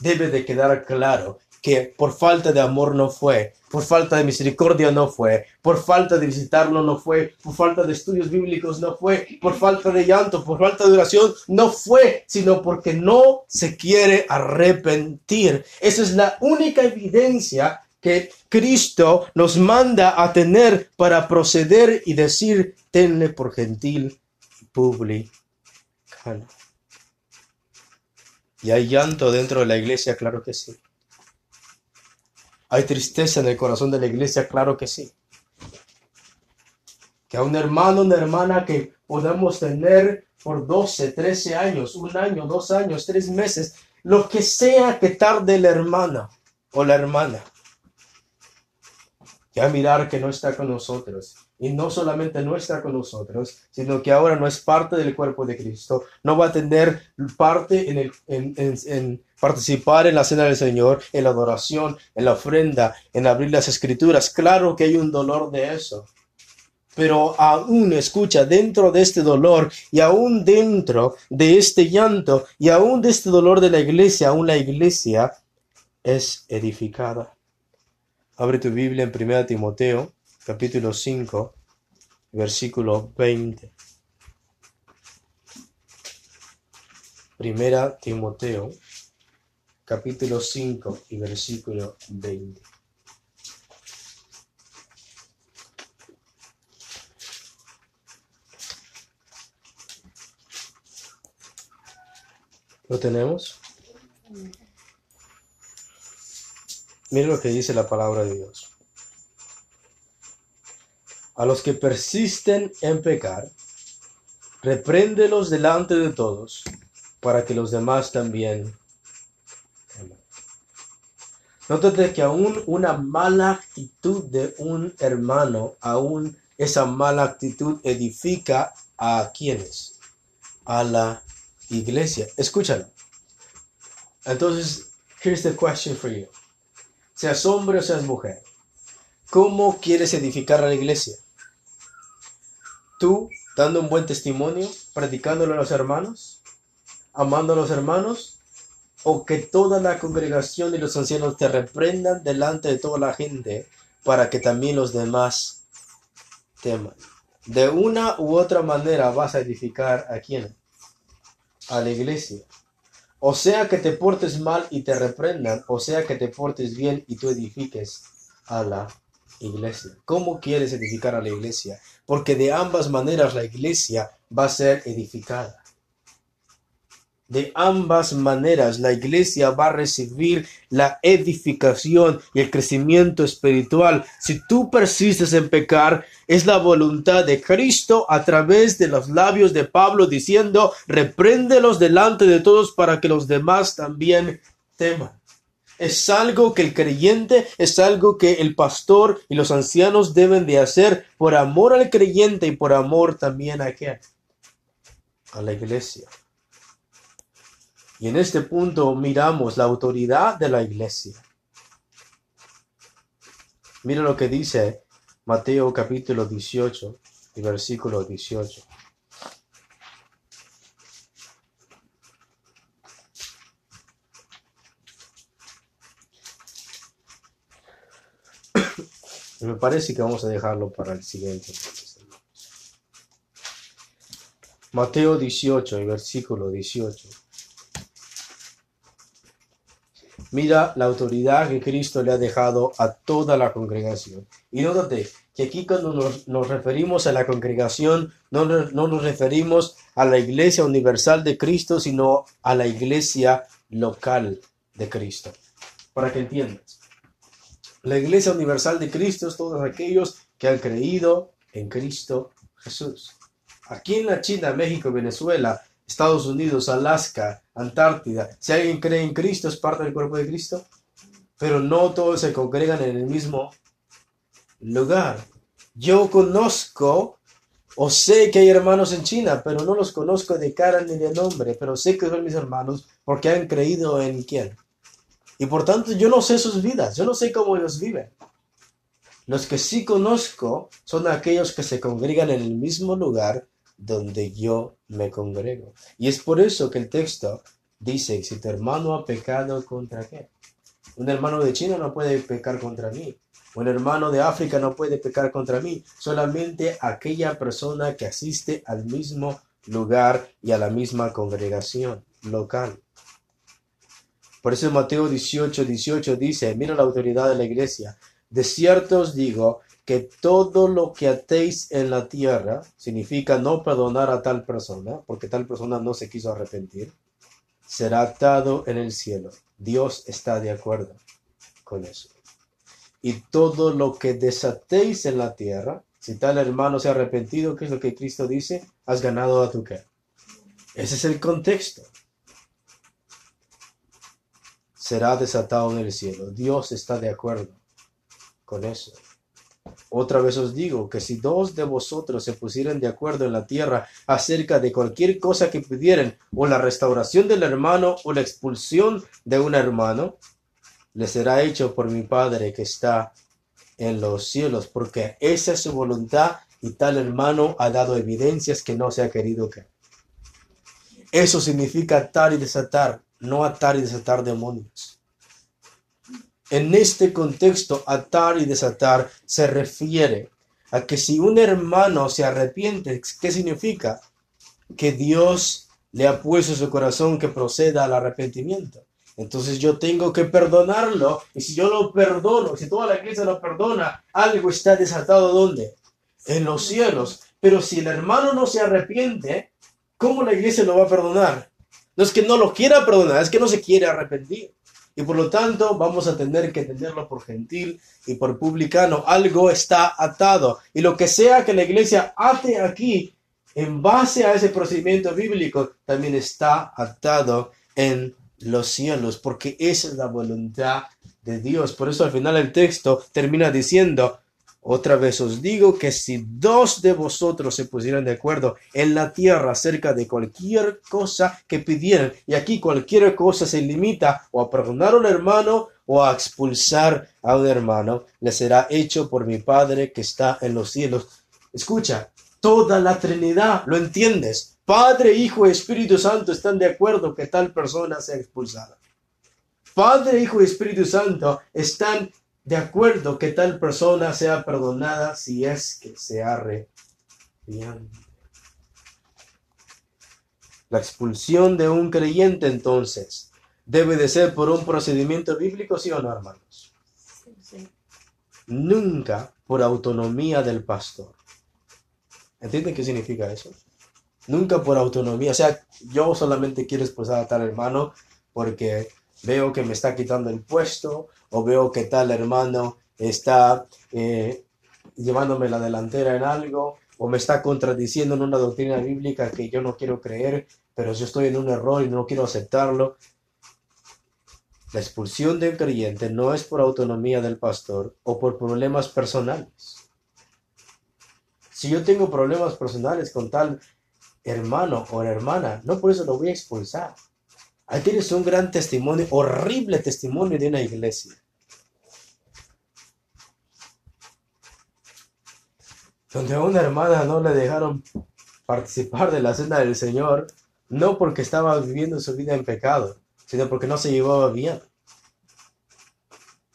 debe de quedar claro que por falta de amor no fue, por falta de misericordia no fue, por falta de visitarlo no fue, por falta de estudios bíblicos no fue, por falta de llanto, por falta de oración no fue, sino porque no se quiere arrepentir. Esa es la única evidencia que Cristo nos manda a tener para proceder y decir, tenle por gentil publicano. ¿Y hay llanto dentro de la iglesia? Claro que sí. ¿Hay tristeza en el corazón de la iglesia? Claro que sí. Que a un hermano, una hermana que podamos tener por 12, 13 años, un año, dos años, tres meses, lo que sea que tarde el hermano o la hermana. Ya mirar que no está con nosotros. Y no solamente no está con nosotros, sino que ahora no es parte del cuerpo de Cristo. No va a tener parte en, el, en participar en la cena del Señor, en la adoración, en la ofrenda, en abrir las escrituras. Claro que hay un dolor de eso. Pero aún, escucha, dentro de este dolor y aún dentro de este llanto y aún de este dolor de la iglesia, aún la iglesia es edificada. Abre tu Biblia en 1 Timoteo, capítulo 5, versículo 20. Primera Timoteo, capítulo 5 y versículo 20. ¿Lo tenemos? Mira lo que dice la palabra de Dios. A los que persisten en pecar, repréndelos delante de todos, para que los demás también. Nótate que aún una mala actitud de un hermano, aún esa mala actitud edifica a quienes? A la iglesia. Escúchalo. Entonces, here's the question for you. Seas hombre o seas mujer. ¿Cómo quieres edificar a la iglesia? ¿Tú dando un buen testimonio, predicándolo a los hermanos, amando a los hermanos? ¿O que toda la congregación y los ancianos te reprendan delante de toda la gente para que también los demás teman? De una u otra manera vas a edificar a quién? A la iglesia. O sea que te portes mal y te reprendan, o sea que te portes bien y tú edifiques a la iglesia. ¿Cómo quieres edificar a la iglesia? Porque de ambas maneras la iglesia va a ser edificada. De ambas maneras, la iglesia va a recibir la edificación y el crecimiento espiritual. Si tú persistes en pecar, es la voluntad de Cristo a través de los labios de Pablo diciendo, repréndelos delante de todos para que los demás también teman. Es algo que el creyente, es algo que el pastor y los ancianos deben de hacer por amor al creyente y por amor también a qué? A la iglesia. Y en este punto miramos la autoridad de la iglesia. Mira lo que dice Mateo capítulo 18 y versículo 18. *coughs* Me parece que vamos a dejarlo para el siguiente. Mateo 18 y versículo 18. Mira la autoridad que Cristo le ha dejado a toda la congregación. Y nótate que aquí cuando nos, referimos a la congregación, no, no nos referimos a la iglesia universal de Cristo, sino a la iglesia local de Cristo. Para que entiendas. La iglesia universal de Cristo es todos aquellos que han creído en Cristo Jesús. Aquí en la China, México, Venezuela, Estados Unidos, Alaska, Antártida, si alguien cree en Cristo, es parte del cuerpo de Cristo, pero no todos se congregan en el mismo lugar. Yo conozco o sé que hay hermanos en China, pero no los conozco de cara ni de nombre, pero sé que son mis hermanos porque han creído en quién. Y por tanto yo no sé sus vidas, yo no sé cómo ellos viven. Los que sí conozco son aquellos que se congregan en el mismo lugar donde yo me congrego. Y es por eso que el texto dice, si tu hermano ha pecado contra qué? Un hermano de China no puede pecar contra mí. Un hermano de África no puede pecar contra mí. Solamente aquella persona que asiste al mismo lugar y a la misma congregación local. Por eso Mateo 18, 18 dice, mira la autoridad de la iglesia. De cierto os digo que todo lo que atéis en la tierra significa no perdonar a tal persona, porque tal persona no se quiso arrepentir, será atado en el cielo. Dios está de acuerdo con eso. Y todo lo que desatéis en la tierra, si tal hermano se ha arrepentido, ¿qué es lo que Cristo dice? Has ganado a tu qué. Ese es el contexto. Será desatado en el cielo. Dios está de acuerdo con eso. Otra vez os digo que si dos de vosotros se pusieran de acuerdo en la tierra acerca de cualquier cosa que pidieran, o la restauración del hermano, o la expulsión de un hermano, le será hecho por mi Padre que está en los cielos, porque esa es su voluntad y tal hermano ha dado evidencias que no se ha querido que. Eso significa atar y desatar, no atar y desatar demonios. En este contexto, atar y desatar se refiere a que si un hermano se arrepiente, ¿qué significa? Que Dios le ha puesto en su corazón que proceda al arrepentimiento. Entonces yo tengo que perdonarlo y si yo lo perdono, si toda la iglesia lo perdona, algo está desatado ¿dónde? En los cielos. Pero si el hermano no se arrepiente, ¿cómo la iglesia lo va a perdonar? No es que no lo quiera perdonar, es que no se quiere arrepentir. Y por lo tanto vamos a tener que entenderlo por gentil y por publicano. Algo está atado. Y lo que sea que la iglesia ate aquí, en base a ese procedimiento bíblico, también está atado en los cielos, porque esa es la voluntad de Dios. Por eso al final el texto termina diciendo, otra vez os digo que si dos de vosotros se pusieran de acuerdo en la tierra acerca de cualquier cosa que pidieran, y aquí cualquier cosa se limita o a perdonar a un hermano o a expulsar a un hermano, le será hecho por mi Padre que está en los cielos. Escucha, toda la Trinidad, ¿lo entiendes? Padre, Hijo y Espíritu Santo están de acuerdo que tal persona sea expulsada. Padre, Hijo y Espíritu Santo están de acuerdo que tal persona sea perdonada si es que se arrepiente. La expulsión de un creyente entonces debe de ser por un procedimiento bíblico, sí o no, hermanos.
Sí.
Nunca por autonomía del pastor. ¿Entienden qué significa eso? Nunca por autonomía. O sea, yo solamente quiero expulsar a tal hermano porque veo que me está quitando el puesto o veo que tal hermano está eh, llevándome la delantera en algo o me está contradiciendo en una doctrina bíblica que yo no quiero creer, pero yo estoy en un error y no quiero aceptarlo. La expulsión de un creyente no es por autonomía del pastor o por problemas personales. Si yo tengo problemas personales con tal hermano o hermana, no por eso lo voy a expulsar. Ahí tienes un gran testimonio, horrible testimonio de una iglesia. Donde a una hermana no le dejaron participar de la cena del Señor, no porque estaba viviendo su vida en pecado, sino porque no se llevaba bien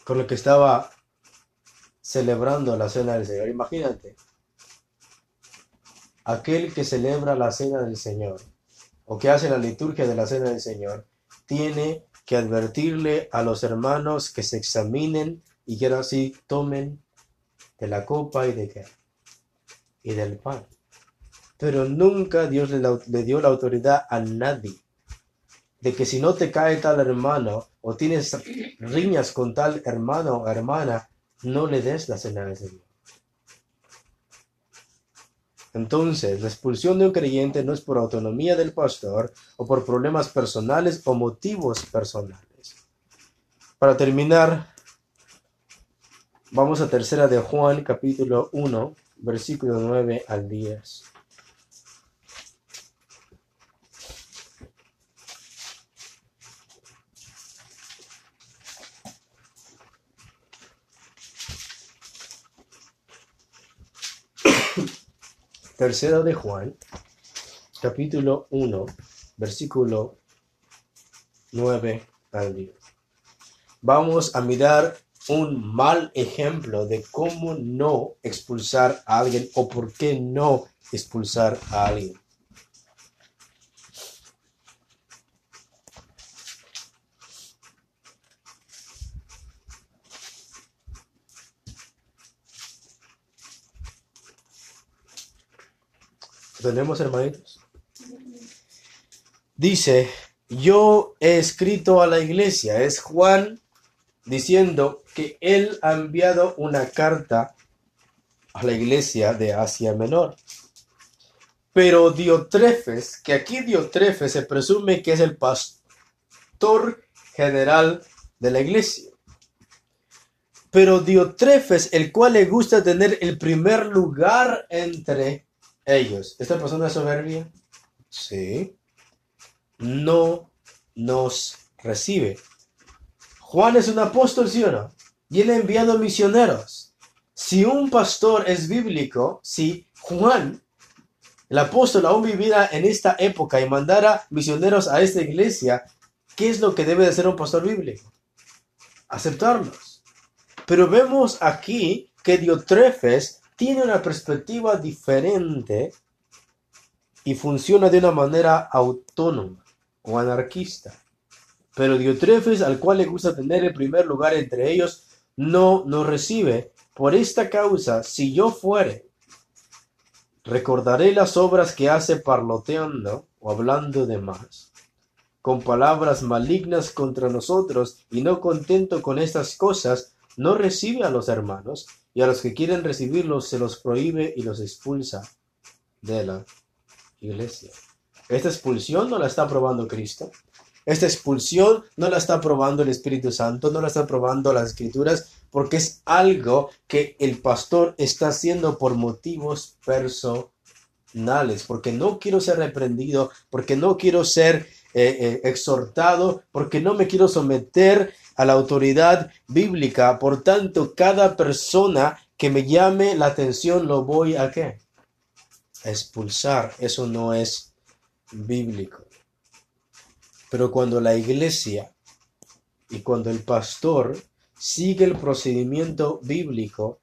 con lo que estaba celebrando la cena del Señor. Imagínate, aquel que celebra la cena del Señor o que hace la liturgia de la cena del Señor, tiene que advertirle a los hermanos que se examinen y que ahora sí tomen de la copa y de qué? Del pan. Pero nunca Dios le, dio la autoridad a nadie de que si no te cae tal hermano o tienes riñas con tal hermano o hermana, no le des la cena del Señor. Entonces, la expulsión de un creyente no es por autonomía del pastor o por problemas personales o motivos personales. Para terminar, vamos a tercera de Juan, capítulo 1, versículo 9 al 10. *coughs* Tercera de Juan, capítulo 1, versículo 9 al 10. Vamos a mirar un mal ejemplo de cómo no expulsar a alguien o por qué no expulsar a alguien. ¿Tenemos hermanitos? Dice, yo he escrito a la iglesia, es Juan diciendo que él ha enviado una carta a la iglesia de Asia Menor. Pero Diotrefes, que aquí Diotrefes se presume que es el pastor general de la iglesia. Pero Diotrefes, el cual le gusta tener el primer lugar entre ellos. ¿Esta persona es soberbia? Sí. No nos recibe. Juan es un apóstol, ¿sí o no? Y él ha enviado misioneros. Si un pastor es bíblico, si Juan, el apóstol, aún viviera en esta época y mandara misioneros a esta iglesia, ¿qué es lo que debe de ser un pastor bíblico? Aceptarlos. Pero vemos aquí que Diotrefes tiene una perspectiva diferente y funciona de una manera autónoma o anarquista. Pero Diotrefes, al cual le gusta tener el primer lugar entre ellos, no nos recibe. Por esta causa, si yo fuere, recordaré las obras que hace parloteando o hablando de más, con palabras malignas contra nosotros, y no contento con estas cosas, no recibe a los hermanos, y a los que quieren recibirlos se los prohíbe y los expulsa de la iglesia. Esta expulsión no la está aprobando Cristo. Esta expulsión no la está aprobando el Espíritu Santo, no la está aprobando las Escrituras, porque es algo que el pastor está haciendo por motivos personales, porque no quiero ser reprendido, porque no quiero ser eh, eh, exhortado, porque no me quiero someter a la autoridad bíblica. Por tanto, cada persona que me llame la atención lo voy a qué? expulsar. Eso no es bíblico. Pero cuando la iglesia y cuando el pastor sigue el procedimiento bíblico,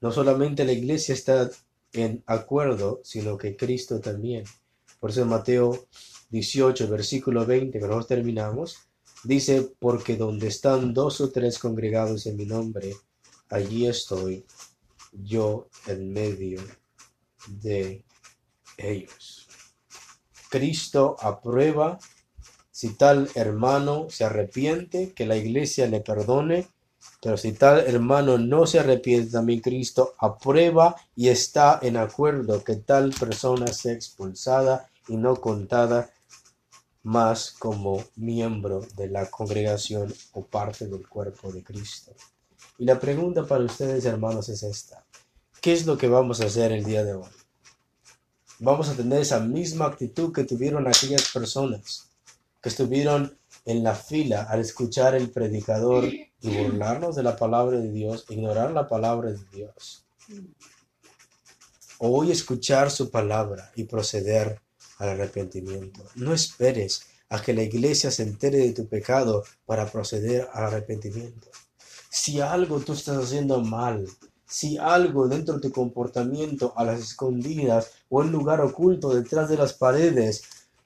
no solamente la iglesia está en acuerdo, sino que Cristo también. Por eso Mateo 18, versículo 20, que nosotros terminamos, dice, porque donde están dos o tres congregados en mi nombre, allí estoy yo en medio de ellos. Cristo aprueba, si tal hermano se arrepiente, que la iglesia le perdone, pero si tal hermano no se arrepiente, también Cristo aprueba y está en acuerdo que tal persona sea expulsada y no contada más como miembro de la congregación o parte del cuerpo de Cristo. Y la pregunta para ustedes, hermanos, es esta. ¿Qué es lo que vamos a hacer el día de hoy? Vamos a tener esa misma actitud que tuvieron aquellas personas que estuvieron en la fila al escuchar el predicador y burlarnos de la palabra de Dios, ignorar la palabra de Dios. Hoy escuchar su palabra y proceder al arrepentimiento. No esperes a que la iglesia se entere de tu pecado para proceder al arrepentimiento. Si algo tú estás haciendo mal, si algo dentro de tu comportamiento a las escondidas o en lugar oculto detrás de las paredes,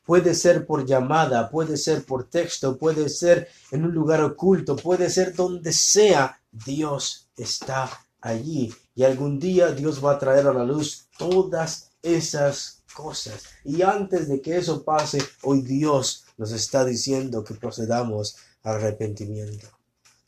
puede ser por llamada, puede ser por texto, puede ser en un lugar oculto, puede ser donde sea, Dios está allí y algún día Dios va a traer a la luz todas esas cosas. Y antes de que eso pase, hoy Dios nos está diciendo que procedamos al arrepentimiento.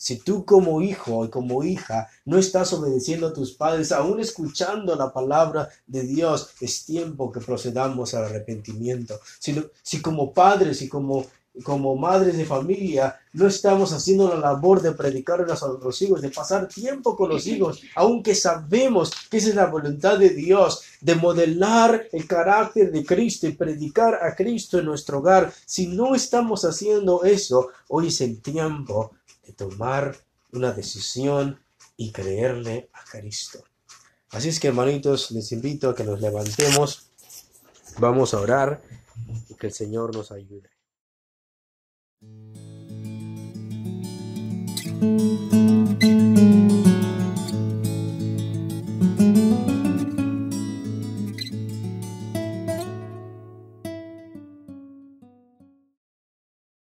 Si tú como hijo y como hija no estás obedeciendo a tus padres, aún escuchando la palabra de Dios, es tiempo que procedamos al arrepentimiento. Si, si como padres y como, como madres de familia no estamos haciendo la labor de predicar a los hijos, de pasar tiempo con los hijos, aunque sabemos que esa es la voluntad de Dios, de modelar el carácter de Cristo y predicar a Cristo en nuestro hogar, si no estamos haciendo eso, hoy es el tiempo tomar una decisión y creerle a Cristo. Así es que hermanitos, les invito a que nos levantemos, vamos a orar y que el Señor nos ayude.